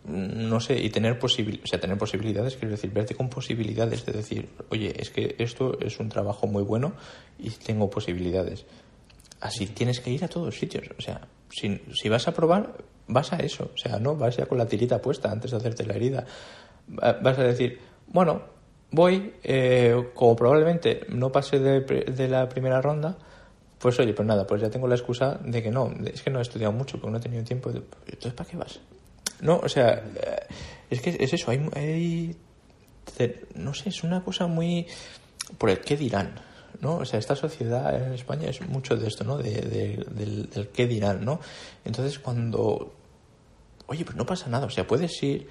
mm, no sé, y tener posibil o sea, tener posibilidades, quiero decir, verte con posibilidades de decir, oye, es que esto es un trabajo muy bueno y tengo posibilidades. Así tienes que ir a todos sitios. O sea, si, si vas a probar, vas a eso. O sea, no vas ya con la tirita puesta antes de hacerte la herida. Vas a decir, bueno, voy, eh, como probablemente no pase de, de, la primera ronda, pues oye, pues nada, pues ya tengo la excusa de que no, es que no he estudiado mucho porque no he tenido tiempo. Entonces, ¿para qué vas? No, o sea, eh, es que es eso, hay, hay no sé, es una cosa muy por el qué dirán, ¿no? O sea, esta sociedad en España es mucho de esto, ¿no? De, del, del, qué dirán, ¿no? Entonces, cuando, oye, pues no pasa nada, o sea, puedes ir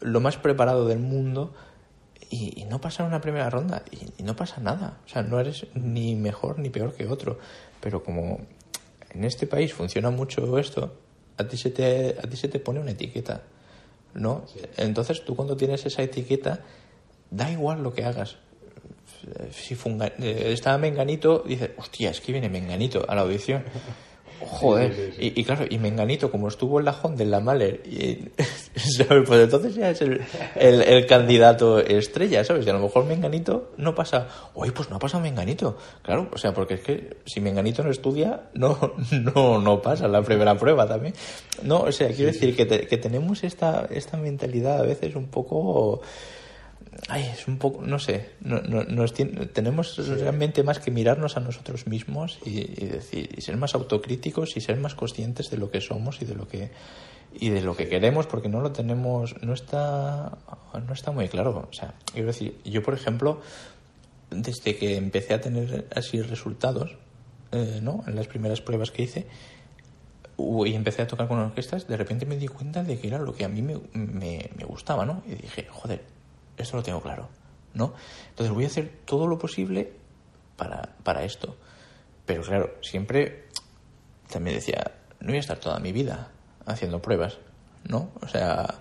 lo más preparado del mundo y, no pasar una primera ronda y, no pasa nada, o sea, no eres ni mejor ni peor que otro, pero como en este país funciona mucho esto, a ti se te, a ti se te pone una etiqueta, ¿no? Entonces, tú cuando tienes esa etiqueta, da igual lo que hagas, si eh, estaba Menganito, dice, hostia, es que viene Menganito a la audición. (laughs) Joder, Y, claro, y Menganito, como estuvo en la Honda, en la Mahler, y, (laughs) pues entonces ya es el, el, candidato estrella, ¿sabes? Y a lo mejor Menganito no pasa, oye, pues no ha pasado Menganito. Claro, o sea, porque es que si Menganito no estudia, no, (laughs) no, no pasa la primera prueba también. No, o sea, quiero decir que, que tenemos esta, esta mentalidad a veces un poco ay, es un poco, no sé, no, nos tenemos realmente más que mirarnos a nosotros mismos y, decir, y ser más autocríticos y ser más conscientes de lo que somos y de lo que y de lo que queremos porque no lo tenemos, no está, no está muy claro. O sea, quiero decir, yo por ejemplo, desde que empecé a tener así resultados, eh, ¿no? En las primeras pruebas que hice, y empecé a tocar con orquestas, de repente me di cuenta de que era lo que a mí me, me, me gustaba, ¿no? Y dije, joder, esto lo tengo claro, ¿no? Entonces voy a hacer todo lo posible para, para esto. Pero claro, siempre también decía, no voy a estar toda mi vida haciendo pruebas, ¿no? O sea,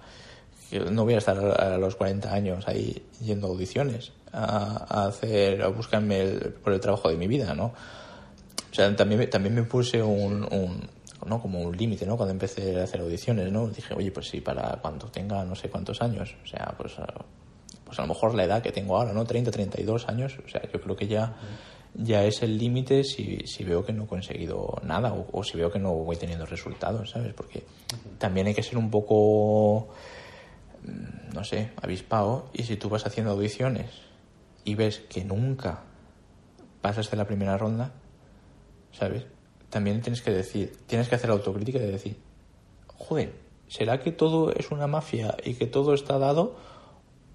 no voy a estar a los 40 años ahí yendo a audiciones a, hacer, a buscarme por el trabajo de mi vida, ¿no? O sea, también, también me puse un, un ¿no? como un límite, ¿no? Cuando empecé a hacer audiciones, ¿no? Dije, oye, pues sí, para cuando tenga no sé cuántos años, o sea, pues pues a lo mejor la edad que tengo ahora, ¿no? 30, 32 años, o sea, yo creo que ya, ya es el límite si, si veo que no he conseguido nada o, si veo que no voy teniendo resultados, ¿sabes? Porque también hay que ser un poco, mm, no sé, avispado y si tú vas haciendo audiciones y ves que nunca pasas de la primera ronda, ¿sabes? También tienes que decir, tienes que hacer autocrítica de decir, joder, ¿será que todo es una mafia y que todo está dado?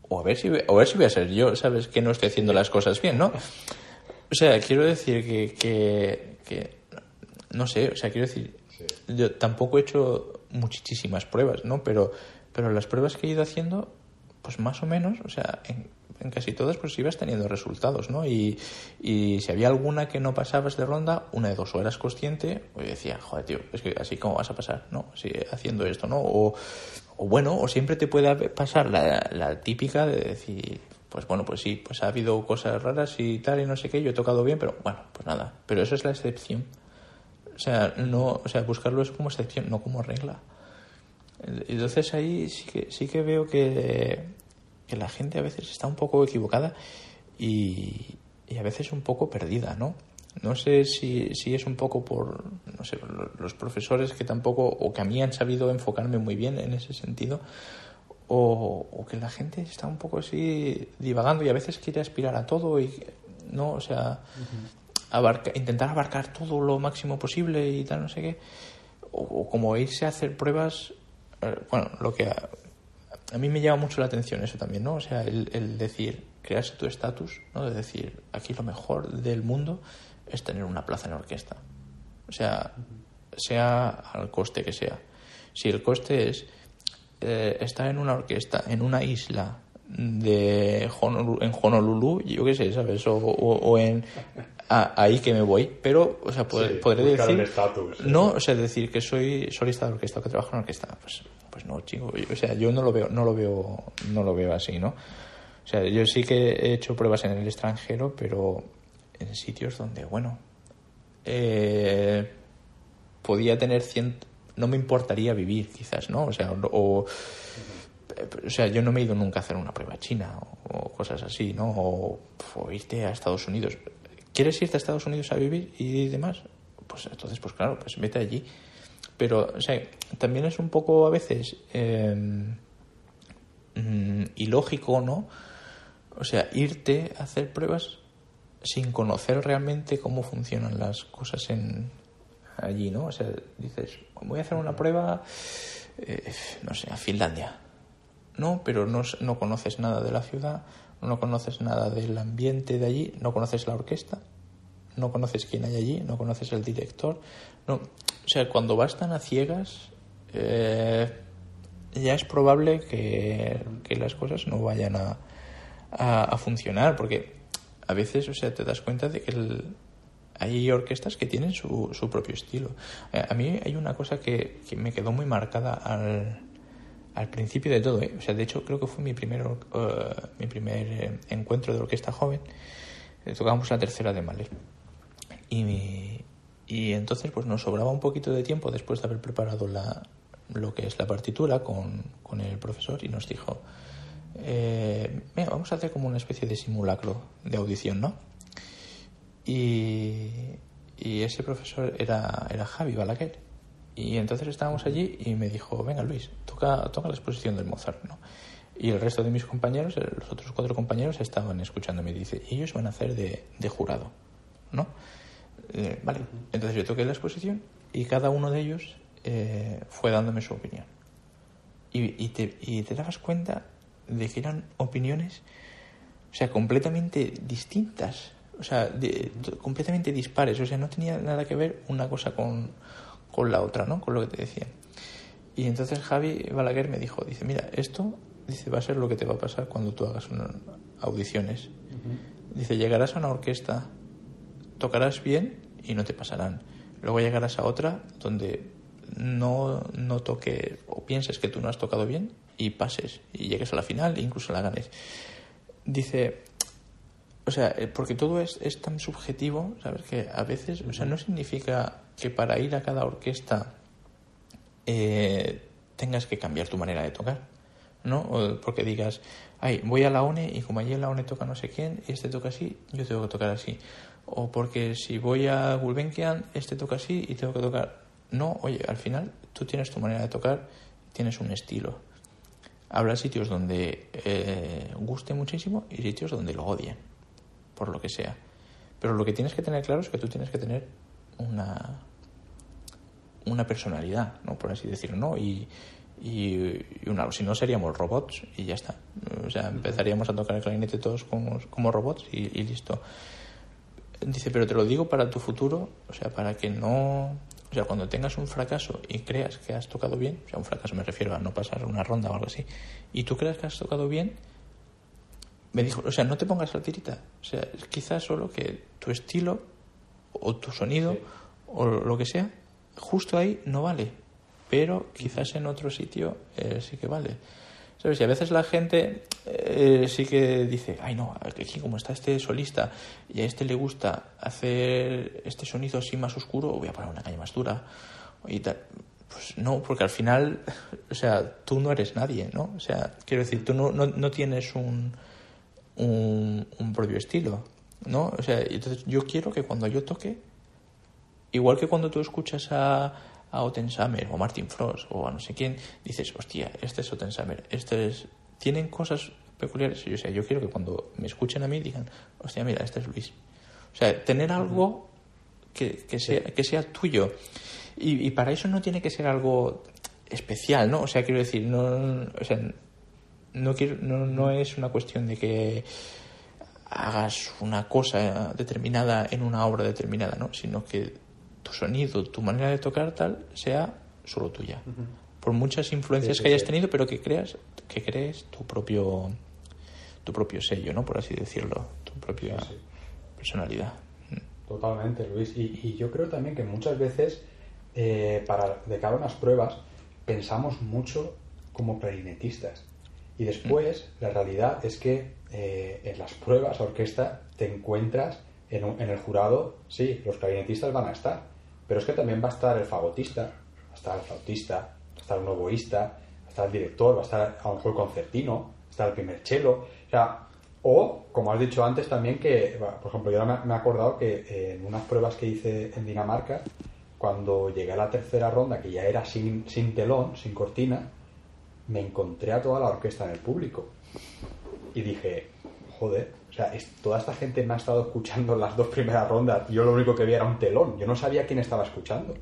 O a ver si, o a ver si voy a ser yo, ¿sabes? Que no estoy haciendo las cosas bien, ¿no? O sea, quiero decir que, que, no sé, o sea, quiero decir, yo tampoco he hecho muchísimas pruebas, ¿no? Pero, pero las pruebas que he ido haciendo, pues más o menos, o sea, en, casi todas pues ibas teniendo resultados, ¿no? Y, y, si había alguna que no pasabas de ronda, una de dos o eras consciente, o decía, joder, tío, es que así como vas a pasar, ¿no? Haciendo esto, ¿no? O, bueno, o siempre te puede pasar la, la típica de decir, pues bueno, pues sí, pues ha habido cosas raras y tal y no sé qué, yo he tocado bien, pero bueno, pues nada, pero eso es la excepción. O sea, no, o sea, buscarlo es como excepción, no como regla. Entonces ahí sí que, sí que veo que, que la gente a veces está un poco equivocada y, y a veces un poco perdida, ¿no? No sé si, si es un poco por, no sé, los profesores que tampoco, o que a mí han sabido enfocarme muy bien en ese sentido, o, o que la gente está un poco así divagando y a veces quiere aspirar a todo y, ¿no? O sea, intentar abarcar todo lo máximo posible y tal, no sé qué. O, como irse a hacer pruebas, eh, bueno, lo que a, a, mí me llama mucho la atención eso también, ¿no? O sea, el, el decir, crearse tu estatus, ¿no? De decir, aquí lo mejor del mundo es tener una plaza en orquesta. O sea, sea al coste que sea. Si el coste es eh, estar en una orquesta, en una isla de en Honolulu, yo qué sé, ¿sabes? O, en ahí que me voy, pero, o sea, podré decir, no, o sea, decir que soy solista de orquesta, que trabajo en orquesta, pues, pues no, chico, o sea, yo no lo veo, no lo veo, no lo veo así, ¿no? O sea, yo sí que he hecho pruebas en el extranjero, pero en sitios donde, bueno, eh, podía tener ciento, no me importaría vivir, quizás, ¿no? O sea, o, o sea, yo no me he ido nunca a hacer una prueba china o, cosas así, ¿no? O, irte a Estados Unidos. ¿Quieres irte a Estados Unidos a vivir y demás? Pues entonces, pues claro, pues vete allí. Pero, o sea, también es un poco a veces eh, ilógico, ¿no? o sea, irte a hacer pruebas sin conocer realmente cómo funcionan las cosas en allí, ¿no? O sea, dices, voy a hacer una prueba, eh, no sé, a Finlandia. No, pero no, no conoces nada de la ciudad, no conoces nada del ambiente de allí, no conoces la orquesta, no conoces quién hay allí, no conoces el director. No, o sea, cuando vas tan a ciegas, eh, ya es probable que, las cosas no vayan a, a, funcionar, porque a veces, o sea, te das cuenta de que hay orquestas que tienen su, su propio estilo. Eh, a mí hay una cosa que, que me quedó muy marcada al, al principio de todo. ¿eh? O sea, de hecho, creo que fue mi primer, mi primer encuentro de orquesta joven. tocábamos la tercera de Mahler. Y, y entonces pues nos sobraba un poquito de tiempo después de haber preparado la, lo que es la partitura con, con el profesor y nos dijo, eh, vamos a hacer como una especie de simulacro de audición, ¿no? Y, y ese profesor era, era Javi Balaguer. Y entonces estábamos allí y me dijo, venga Luis, toca, toca la exposición del Mozart, ¿no? Y el resto de mis compañeros, los otros cuatro compañeros, estaban escuchándome. Dice, ellos van a hacer de, de jurado, ¿no? Eh, vale, entonces yo toqué la exposición y cada uno de ellos eh, fue dándome su opinión. Y, te, y te dabas cuenta de que eran opiniones, o sea, completamente distintas, o sea, completamente dispares, o sea, no tenía nada que ver una cosa con, con la otra, ¿no? Con lo que te decía. Y entonces Javi Balaguer me dijo, dice, mira, esto dice, va a ser lo que te va a pasar cuando tú hagas audiciones. Dice, llegarás a una orquesta tocarás bien y no te pasarán. Luego llegarás a otra donde no, no toque o pienses que tú no has tocado bien y pases y llegues a la final e incluso la ganes. Dice, o sea, eh, porque todo es, es tan subjetivo, ¿sabes? Que a veces, o sea, no significa que para ir a cada orquesta eh, tengas que cambiar tu manera de tocar, ¿no? O porque digas, ay, voy a la ONE y como allí en la ONE toca no sé quién y este toca así, yo tengo que tocar así o porque si voy a Gulbenkian, este toca así y tengo que tocar. No, oye, al final tú tienes tu manera de tocar, tienes un estilo. Habrá sitios donde eh, guste muchísimo y sitios donde lo odien, por lo que sea. Pero lo que tienes que tener claro es que tú tienes que tener una, una personalidad, ¿no? por así decirlo, ¿no? Y, y, una, si no seríamos robots y ya está. O sea, empezaríamos a tocar el clarinete todos como, como robots y listo. Dice, pero te lo digo para tu futuro, o sea, para que no... O sea, cuando tengas un fracaso y creas que has tocado bien, o sea, un fracaso me refiero a no pasar una ronda o algo así, y tú creas que has tocado bien, me dijo, o sea, no te pongas la tirita. O sea, quizás solo que tu estilo o tu sonido o lo que sea, justo ahí no vale, pero quizás en otro sitio eh, sí que vale. ¿Sabes? Y a veces la gente eh, sí que dice, ay no, aquí como está este solista y a este le gusta hacer este sonido así más oscuro, voy a poner una caña más dura y tal. Pues no, porque al final, (laughs) o sea, tú no eres nadie, ¿no? O sea, quiero decir, tú no, no, no tienes un, un, un propio estilo, ¿no? O sea, entonces yo quiero que cuando yo toque, igual que cuando tú escuchas a, a Otensamer o Martin Frost o a no sé quién, dices, hostia, este es Otensamer, este es... Tienen cosas peculiares. Yo, sea, yo quiero que cuando me escuchen a mí digan, hostia, mira, este es Luis. O sea, tener algo que, que sea, que sea tuyo. Y, y, para eso no tiene que ser algo especial, ¿no? O sea, quiero decir, no, o sea, no, quiero, no, no es una cuestión de que hagas una cosa determinada en una obra determinada, ¿no? Sino que tu sonido, tu manera de tocar tal, sea solo tuya. Por muchas influencias que hayas tenido, pero que creas, que crees tu propio tu propio sello, ¿no? Por así decirlo, tu propia personalidad. Totalmente, Luis. Y, yo creo también que muchas veces, eh, para de cara a unas pruebas, pensamos mucho como clarinetistas. Y después, mm. la realidad es que eh, en las pruebas orquesta te encuentras en, en, el jurado, sí, los clarinetistas van a estar, pero es que también va a estar el fagotista, va a estar el flautista, va a estar un oboísta, va a estar el director, va a estar a lo mejor el concertino, va a estar el primer chelo. O sea, o, como has dicho antes también, que, por ejemplo, yo me he acordado que en unas pruebas que hice en Dinamarca, cuando llegué a la tercera ronda, que ya era sin, sin telón, sin cortina, me encontré a toda la orquesta en el público. Y dije, joder, o sea, toda esta gente me ha estado escuchando las dos primeras rondas. Yo lo único que vi era un telón. Yo no sabía quién estaba escuchando.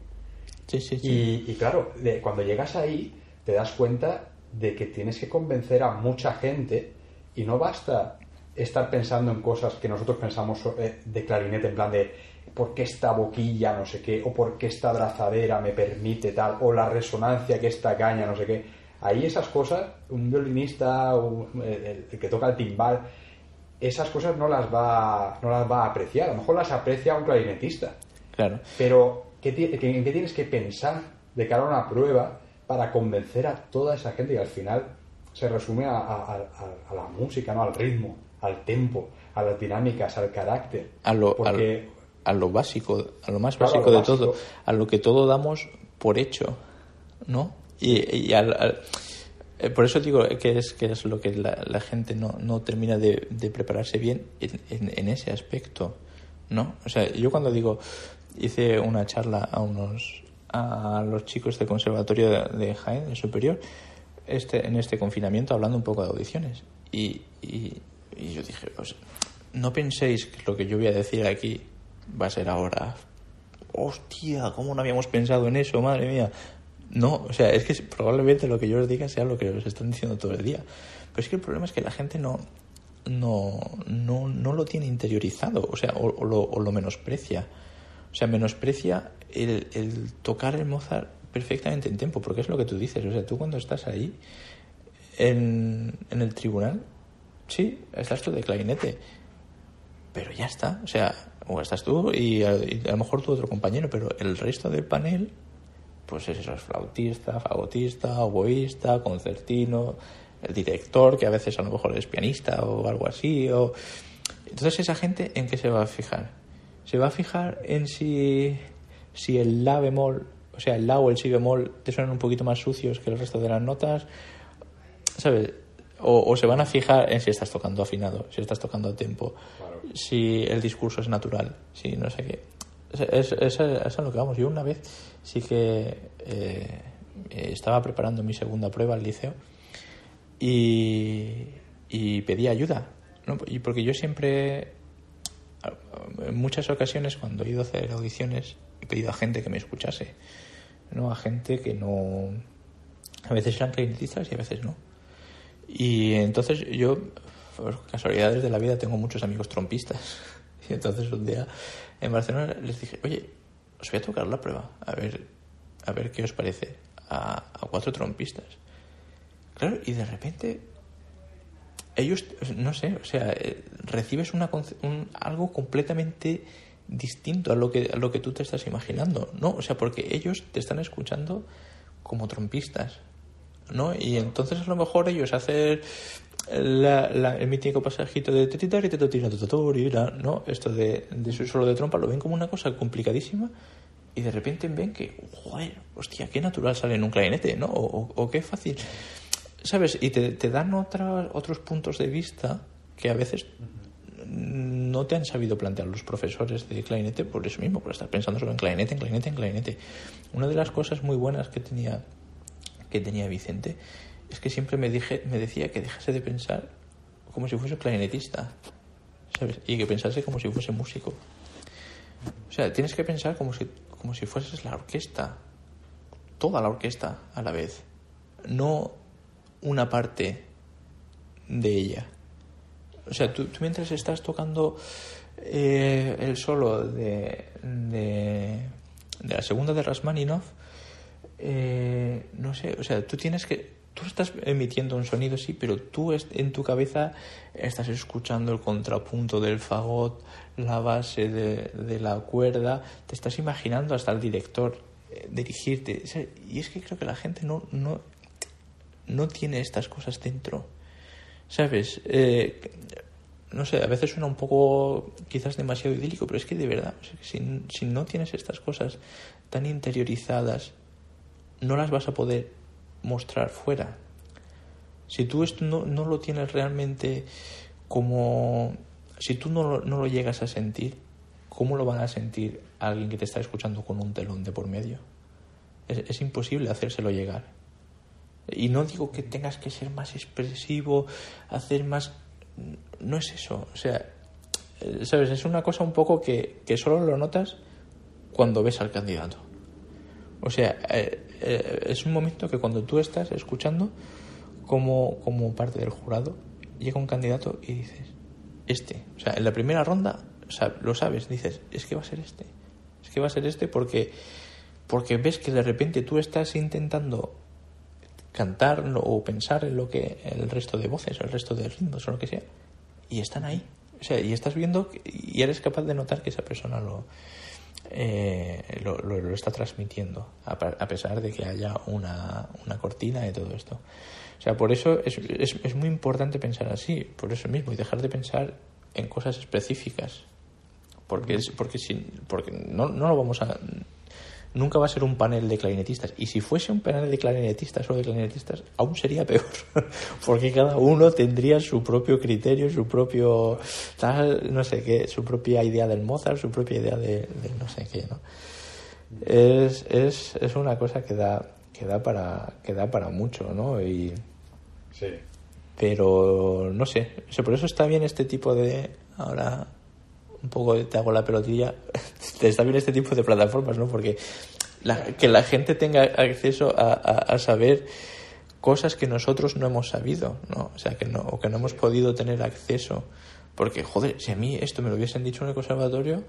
Sí, sí, sí. Y, claro, cuando llegas ahí, te das cuenta de que tienes que convencer a mucha gente y no basta estar pensando en cosas que nosotros pensamos eh, de clarinete, en plan de por qué esta boquilla, no sé qué, o por qué esta brazadera me permite tal, o la resonancia que esta caña, no sé qué. Ahí esas cosas, un violinista, el, que toca el timbal, esas cosas no las va, no las va a apreciar. A lo mejor las aprecia un clarinetista. Claro. Pero, ¿qué, ¿en qué tienes que pensar de cara a una prueba para convencer a toda esa gente? Y al final se resume a, la música, ¿no? Al ritmo, al tempo, a las dinámicas, al carácter. A lo, a lo básico, a lo más básico de todo, a lo que todo damos por hecho, ¿no? Y, al, eh, por eso digo que es, que es lo que la, gente no, no termina de, prepararse bien en, en, ese aspecto, ¿no? O sea, yo cuando digo, hice una charla a unos a los chicos del conservatorio de, Jaén, de superior, este, en este confinamiento, hablando un poco de audiciones. Y, y, y yo dije, no penséis que lo que yo voy a decir aquí va a ser ahora. Hostia, ¿cómo no habíamos pensado en eso? Madre mía. No, o sea, es que probablemente lo que yo os diga sea lo que os están diciendo todo el día. Pero es que el problema es que la gente no, no, no, no lo tiene interiorizado, o sea, o, lo, menosprecia. O sea, menosprecia el, tocar el Mozart perfectamente en tiempo, porque es lo que tú dices. O sea, tú cuando estás ahí en, en el tribunal, sí, estás tú de clarinete, pero ya está. O sea, o estás tú y a, lo mejor tu otro compañero, pero el resto del panel, pues es eso, es flautista, fagotista, oboísta, concertino, el director, que a veces a lo mejor es pianista o algo así. O... Entonces, ¿esa gente en qué se va a fijar? Se va a fijar en si, si el la bemol, o sea, el la o el si bemol te suenan un poquito más sucios que el resto de las notas. ¿Sabes? O, se van a fijar en si estás tocando afinado, si estás tocando a tiempo, si el discurso es natural, si no sé qué. Es, es, es, a lo que vamos. Yo una vez sí que eh, estaba preparando mi segunda prueba al liceo y, y pedí ayuda. Y porque yo siempre, en muchas ocasiones, cuando he ido a hacer audiciones, he pedido a gente que me escuchase. ¿no? A gente que no. A veces eran clarinetistas y a veces no y entonces yo, por casualidades de la vida, tengo muchos amigos trompistas. (laughs) Y entonces un día en Barcelona les dije, oye, os voy a tocar la prueba, a ver, a ver qué os parece a, cuatro trompistas. Claro, y de repente ellos, no sé, o sea, eh, recibes una, un, algo completamente distinto a lo que a lo que tú te estás imaginando, ¿no? O sea, porque ellos te están escuchando como trompistas, ¿no? Y entonces a lo mejor ellos hacen la, el mítico pasajito de ¿no? Esto de, de su solo de trompa lo ven como una cosa complicadísima y de repente ven que, joder, hostia, qué natural sale en un clarinete, ¿no? O, qué fácil. ¿Sabes? Y te, te dan otra, otros puntos de vista que a veces no te han sabido plantear los profesores de clarinete por eso mismo, por estar pensando solo en clarinete, en clarinete, en clarinete. Una de las cosas muy buenas que tenía que tenía Vicente es que siempre me, dije, me decía que dejase de pensar como si fuese clarinetista, ¿sabes? Y que pensase como si fuese músico. O sea, tienes que pensar como si, como si fueses la orquesta, toda la orquesta a la vez, no una parte de ella. O sea, tú, mientras estás tocando eh, el solo de, de, de, la segunda de Rasmaninov, eh, no sé, o sea, tú tienes que, tú estás emitiendo un sonido, sí, pero tú en tu cabeza estás escuchando el contrapunto del fagot, la base de, la cuerda, te estás imaginando hasta el director eh, dirigirte. y es que creo que la gente no, no, no tiene estas cosas dentro. ¿Sabes? Eh, no sé, a veces suena un poco quizás demasiado idílico, pero es que de verdad, si no tienes estas cosas tan interiorizadas, no las vas a poder mostrar fuera. Si tú esto no, no lo tienes realmente como... Si tú no, no lo llegas a sentir, ¿cómo lo van a sentir alguien que te está escuchando con un telón de por medio? Es, es, imposible hacérselo llegar. Y no digo que tengas que ser más expresivo, hacer más... no es eso. O sea, ¿sabes? Es una cosa un poco que, que solo lo notas cuando ves al candidato. O sea, eh, eh, es un momento que cuando tú estás escuchando como, como parte del jurado, llega un candidato y dices, este. O sea, en la primera ronda lo sabes, dices, es que va a ser este. Es que va a ser este porque, porque ves que de repente tú estás intentando cantar o pensar en lo que el resto de voces el resto de ritmos o lo que sea y están ahí o sea y estás viendo y eres capaz de notar que esa persona lo eh, lo, lo, está transmitiendo a, a, pesar de que haya una, una cortina y todo esto. O sea por eso es, es, es muy importante pensar así por eso mismo y dejar de pensar en cosas específicas. Porque es porque si porque no, no lo vamos a nunca va a ser un panel de clarinetistas. Y si fuese un panel de clarinetistas o de clarinetistas, aún sería peor, (laughs) porque cada uno tendría su propio criterio, su propio tal, no sé qué, su propia idea del Mozart, su propia idea de, no sé qué, ¿no? Es, es, es una cosa que da, que da para, que da para mucho, ¿no? Y, sí. Pero no sé, por eso está bien este tipo de ahora un poco te hago la pelotilla, (laughs) está bien este tipo de plataformas, ¿no? Porque que la gente tenga acceso a, saber cosas que nosotros no hemos sabido, ¿no? O sea, que no, o que no hemos podido tener acceso. Porque, joder, si a mí esto me lo hubiesen dicho en el conservatorio,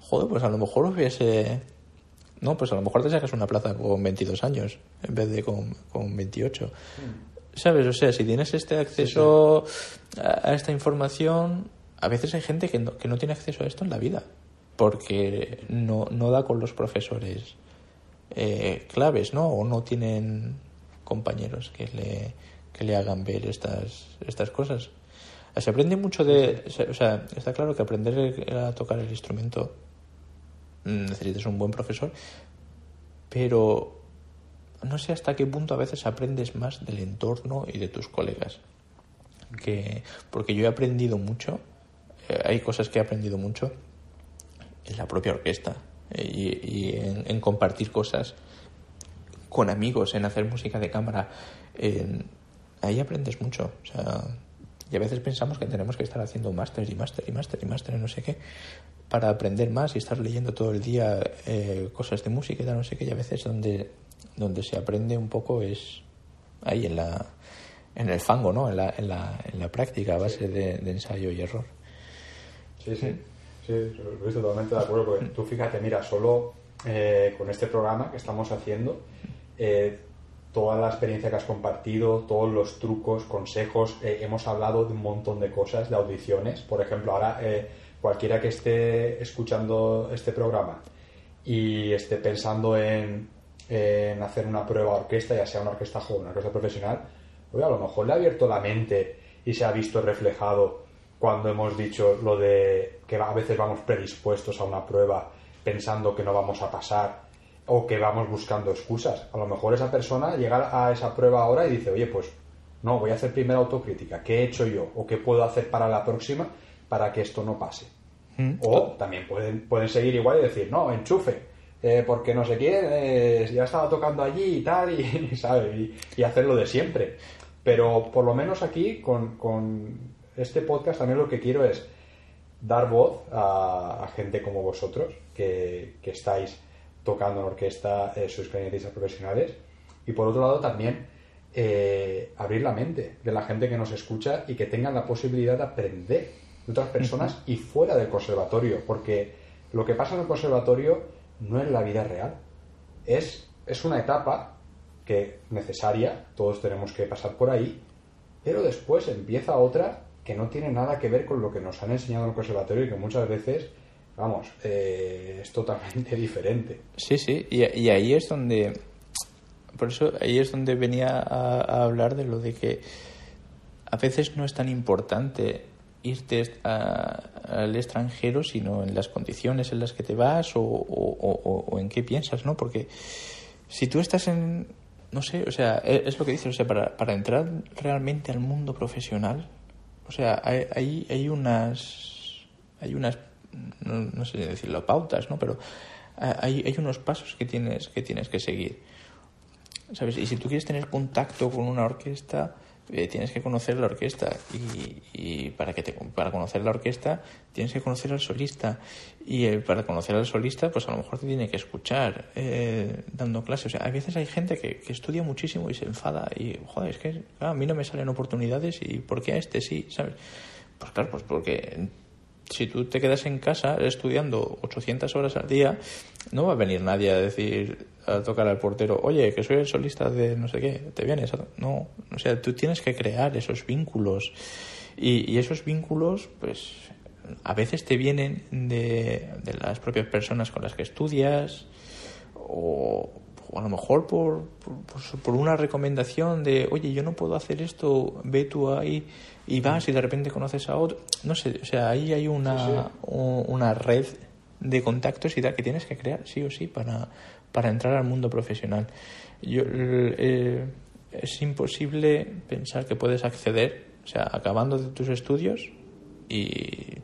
joder, pues a lo mejor hubiese... No, pues a lo mejor te sacas una plaza con 22 años en vez de con, con 28. Mm. ¿Sabes? O sea, si tienes este acceso a esta información, a veces hay gente que no, que no tiene acceso a esto en la vida, porque no, no da con los profesores eh, claves, ¿no? O no tienen compañeros que le, que le hagan ver estas, estas cosas. Se aprende mucho de... O sea, está claro que aprender a tocar el instrumento mm, necesitas un buen profesor, pero no sé hasta qué punto a veces aprendes más del entorno y de tus colegas. Que, porque yo he aprendido mucho hay cosas que he aprendido mucho en la propia orquesta eh, y, en, compartir cosas con amigos, en hacer música de cámara. ahí aprendes mucho. O sea, y a veces pensamos que tenemos que estar haciendo máster y máster y máster y máster y no sé qué para aprender más y estar leyendo todo el día eh, cosas de música y no sé qué. Y a veces donde, donde se aprende un poco es ahí en la en el fango, ¿no? En la, en la, en la práctica a base de ensayo y error. Sí, sí, sí, estoy totalmente de acuerdo, porque tú fíjate, mira, solo eh, con este programa que estamos haciendo, eh, toda la experiencia que has compartido, todos los trucos, consejos, eh, hemos hablado de un montón de cosas, de audiciones, por ejemplo, ahora cualquiera que esté escuchando este programa y esté pensando en, en hacer una prueba orquesta, ya sea una orquesta joven, una orquesta profesional, oye, a lo mejor le ha abierto la mente y se ha visto reflejado cuando hemos dicho lo de que a veces vamos predispuestos a una prueba pensando que no vamos a pasar o que vamos buscando excusas. A lo mejor esa persona llega a esa prueba ahora y dice, oye, pues no, voy a hacer primera autocrítica. ¿Qué he hecho yo? ¿O qué puedo hacer para la próxima para que esto no pase? Mm. O también pueden, pueden seguir igual y decir, no, enchufe, eh, porque no sé quién, eh, ya estaba tocando allí y tal, y, (laughs) ¿sabe? Y, hacerlo de siempre. Pero por lo menos aquí, con, este podcast también lo que quiero es dar voz a, gente como vosotros, que, estáis tocando en orquesta, eh, sus clarinetistas profesionales, y por otro lado también eh, abrir la mente de la gente que nos escucha y que tengan la posibilidad de aprender de otras personas y fuera del conservatorio, porque lo que pasa en el conservatorio no es la vida real, es, es una etapa que necesaria, todos tenemos que pasar por ahí, pero después empieza otra que no tiene nada que ver con lo que nos han enseñado en el conservatorio y que muchas veces, vamos, eh, es totalmente (laughs) diferente. Sí, sí, y, ahí es donde, por eso ahí es donde venía a, hablar de lo de que a veces no es tan importante irte al extranjero, sino en las condiciones en las que te vas o, o, en qué piensas, ¿no? Porque si tú estás en, no sé, o sea, e, es lo que dices, o sea, para, para entrar realmente al mundo profesional, o sea, hay, hay, unas, hay unas, no, sé decirlo, pautas, ¿no? Pero hay, hay unos pasos que tienes, que tienes que seguir. ¿Sabes? Y si tú quieres tener contacto con una orquesta, eh, tienes que conocer la orquesta y, y, para que te, para conocer la orquesta tienes que conocer al solista y eh, para conocer al solista pues a lo mejor te tiene que escuchar eh, dando clases o sea a veces hay gente que, que, estudia muchísimo y se enfada y joder es que a mí no me salen oportunidades y ¿por qué a este sí? ¿sabes? pues claro pues porque si tú te quedas en casa estudiando 800 horas al día, no va a venir nadie a decir, a tocar al portero, oye, que soy el solista de no sé qué, ¿te vienes? No, o sea, tú tienes que crear esos vínculos. Y, esos vínculos, pues, a veces te vienen de, de, las propias personas con las que estudias, o, o a lo mejor por, por, por, una recomendación de, oye, yo no puedo hacer esto, ve tú ahí y vas y de repente conoces a otro. No sé, o sea, ahí hay una, sí, sí. una red de contactos y tal que tienes que crear, sí o sí, para, para entrar al mundo profesional. Yo, eh, es imposible pensar que puedes acceder, o sea, acabando de tus estudios y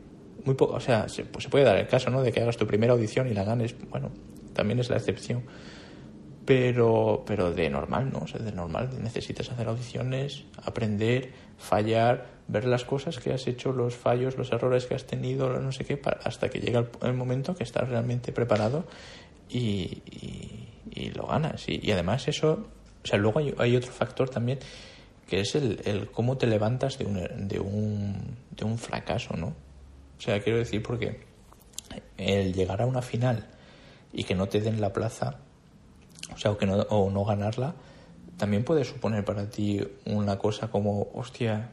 muy poco, o sea, se, pues se puede dar el caso, ¿no? De que hagas tu primera audición y la ganes, bueno, también es la excepción. Pero, pero de normal, ¿no? O sea, de normal necesitas hacer audiciones, aprender, fallar, ver las cosas que has hecho, los fallos, los errores que has tenido, no sé qué, hasta que llega el, momento que estás realmente preparado y, y, lo ganas. Y, y, además eso, o sea, luego hay, hay, otro factor también que es el, el cómo te levantas de un, de, un, de un fracaso, ¿no? O sea, quiero decir, porque el llegar a una final y que no te den la plaza, o sea, o, que no, o no ganarla, también puede suponer para ti una cosa como, hostia,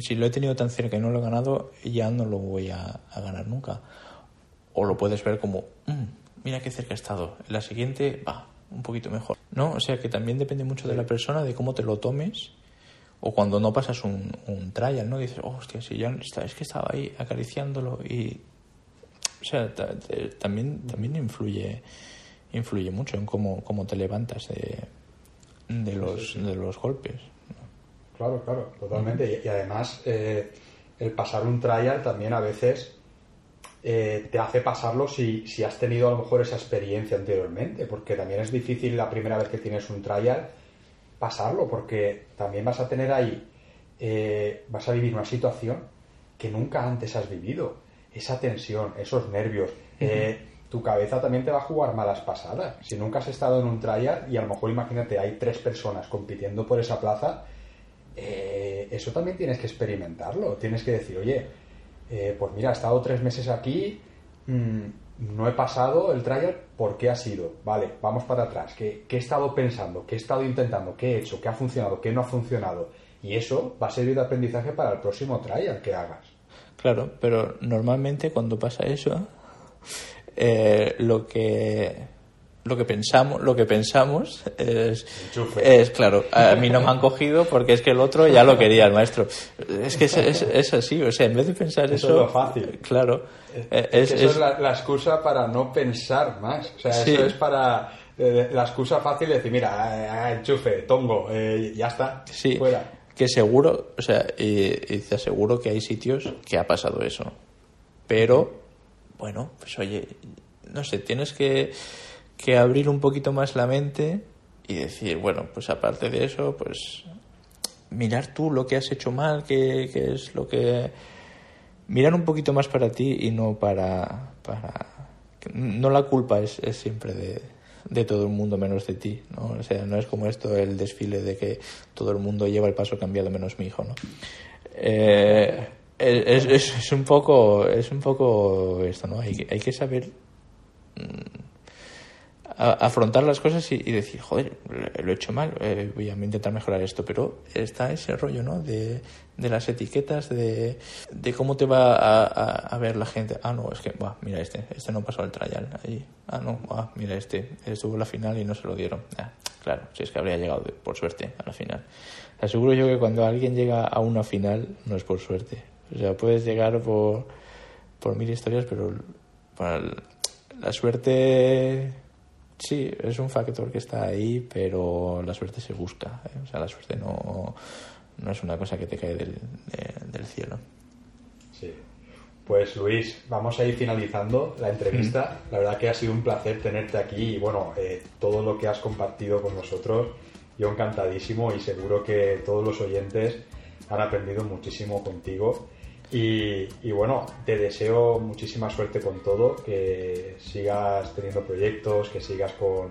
si lo he tenido tan cerca y no lo he ganado, ya no lo voy a, ganar nunca. O lo puedes ver como, mmm, mira qué cerca he estado. La siguiente va un poquito mejor. ¿No? O sea que también depende mucho de la persona, de cómo te lo tomes. O cuando no pasas un, un trial, ¿no? Dices, oh, hostia, si ya es que estaba ahí acariciándolo y. O sea, también, también influye, influye mucho en cómo, cómo te levantas de, de, los, de los golpes. Claro, claro, totalmente. Y, y, además, eh, el pasar un trial también a veces eh, te hace pasarlo si, si, has tenido a lo mejor esa experiencia anteriormente, porque también es difícil la primera vez que tienes un trial pasarlo, porque también vas a tener ahí, eh, vas a vivir una situación que nunca antes has vivido, esa tensión, esos nervios. -huh. Tu cabeza también te va a jugar malas pasadas. Si nunca has estado en un trial y a lo mejor imagínate hay tres personas compitiendo por esa plaza, eh, eso también tienes que experimentarlo. Tienes que decir, oye, eh, pues mira, he estado tres meses aquí, mmm, no he pasado el trial, ¿por qué ha sido? Vale, vamos para atrás. ¿Qué, ¿Qué, he estado pensando? ¿Qué he estado intentando? ¿Qué he hecho? ¿Qué ha funcionado? ¿Qué no ha funcionado? Y eso va a servir de aprendizaje para el próximo trial que hagas. Claro, pero normalmente cuando pasa eso, eh, lo que lo que pensamos lo que pensamos es, es claro a mí no me han cogido porque es que el otro ya lo quería el maestro. Es que es, es, es así o sea en vez de pensar eso, eso es lo fácil. claro es, es eso es, la, la, excusa para no pensar más. O sea sí. eso es para eh, la excusa fácil de decir mira eh, enchufe tongo eh, ya está sí. fuera que seguro o sea y, y te aseguro que hay sitios que ha pasado eso pero bueno pues oye no sé tienes que que abrir un poquito más la mente y decir, bueno, pues aparte de eso, pues mirar tú lo que has hecho mal, qué, qué es lo que... Mirar un poquito más para ti y no para... para... No la culpa es, es siempre de, de todo el mundo menos de ti, ¿no? O sea, no es como esto el desfile de que todo el mundo lleva el paso cambiado menos mi hijo, ¿no? Eh, es, es, es, un poco es un poco esto, ¿no? Hay, hay que saber a, afrontar las cosas y, decir, joder, lo he hecho mal, eh, voy a intentar mejorar esto, pero está ese rollo, ¿no? De, de las etiquetas, de, de cómo te va a, a, ver la gente. Ah, no, es que, bah, mira este, este no pasó al trial. Ahí. Ah, no, bah, mira este, estuvo en la final y no se lo dieron. Ah, claro, si es que habría llegado por suerte a la final. Aseguro yo que cuando alguien llega a una final no es por suerte. O sea, puedes llegar por, por mil historias, pero para la suerte Sí, es un factor que está ahí, pero la suerte se busca. ¿eh? O sea, la suerte no, no es una cosa que te cae del, de, del cielo. Sí. Pues Luis, vamos a ir finalizando la entrevista. Mm. La verdad que ha sido un placer tenerte aquí y bueno, eh, todo lo que has compartido con nosotros yo encantadísimo y seguro que todos los oyentes han aprendido muchísimo contigo. Y, bueno, te deseo muchísima suerte con todo, que sigas teniendo proyectos, que sigas con,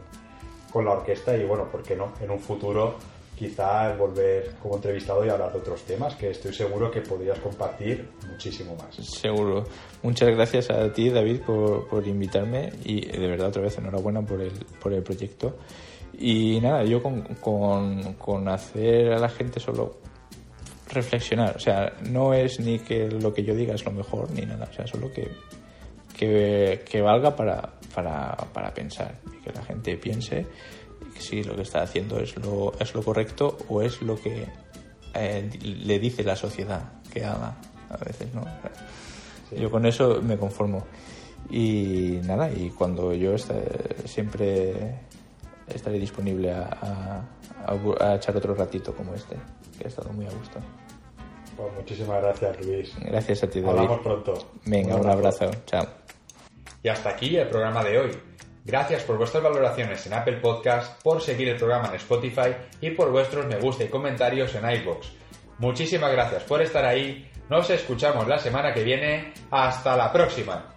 con la orquesta y bueno, ¿por qué no? En un futuro quizá volver como entrevistado y hablar de otros temas que estoy seguro que podrías compartir muchísimo más. Seguro. Muchas gracias a ti, David, por, por invitarme y de verdad otra vez enhorabuena por el, por el proyecto. Y nada, yo con, con, con hacer a la gente solo reflexionar, o sea, no es ni que lo que yo diga es lo mejor ni nada, o sea, solo que, que, que valga para, para, para pensar y que la gente piense si lo que está haciendo es lo, es lo correcto o es lo que eh, le dice la sociedad que haga a veces, ¿no? Yo con eso me conformo. Y nada, y cuando yo siempre estaré disponible a, a, echar otro ratito como este, que ha estado muy a gusto. Pues muchísimas gracias, Luis. Gracias a ti, David. Hablamos pronto. Venga, un abrazo. Chao. Y hasta aquí el programa de hoy. Gracias por vuestras valoraciones en Apple Podcast, por seguir el programa en Spotify y por vuestros me gusta y comentarios en iVoox. Muchísimas gracias por estar ahí. Nos escuchamos la semana que viene. Hasta la próxima.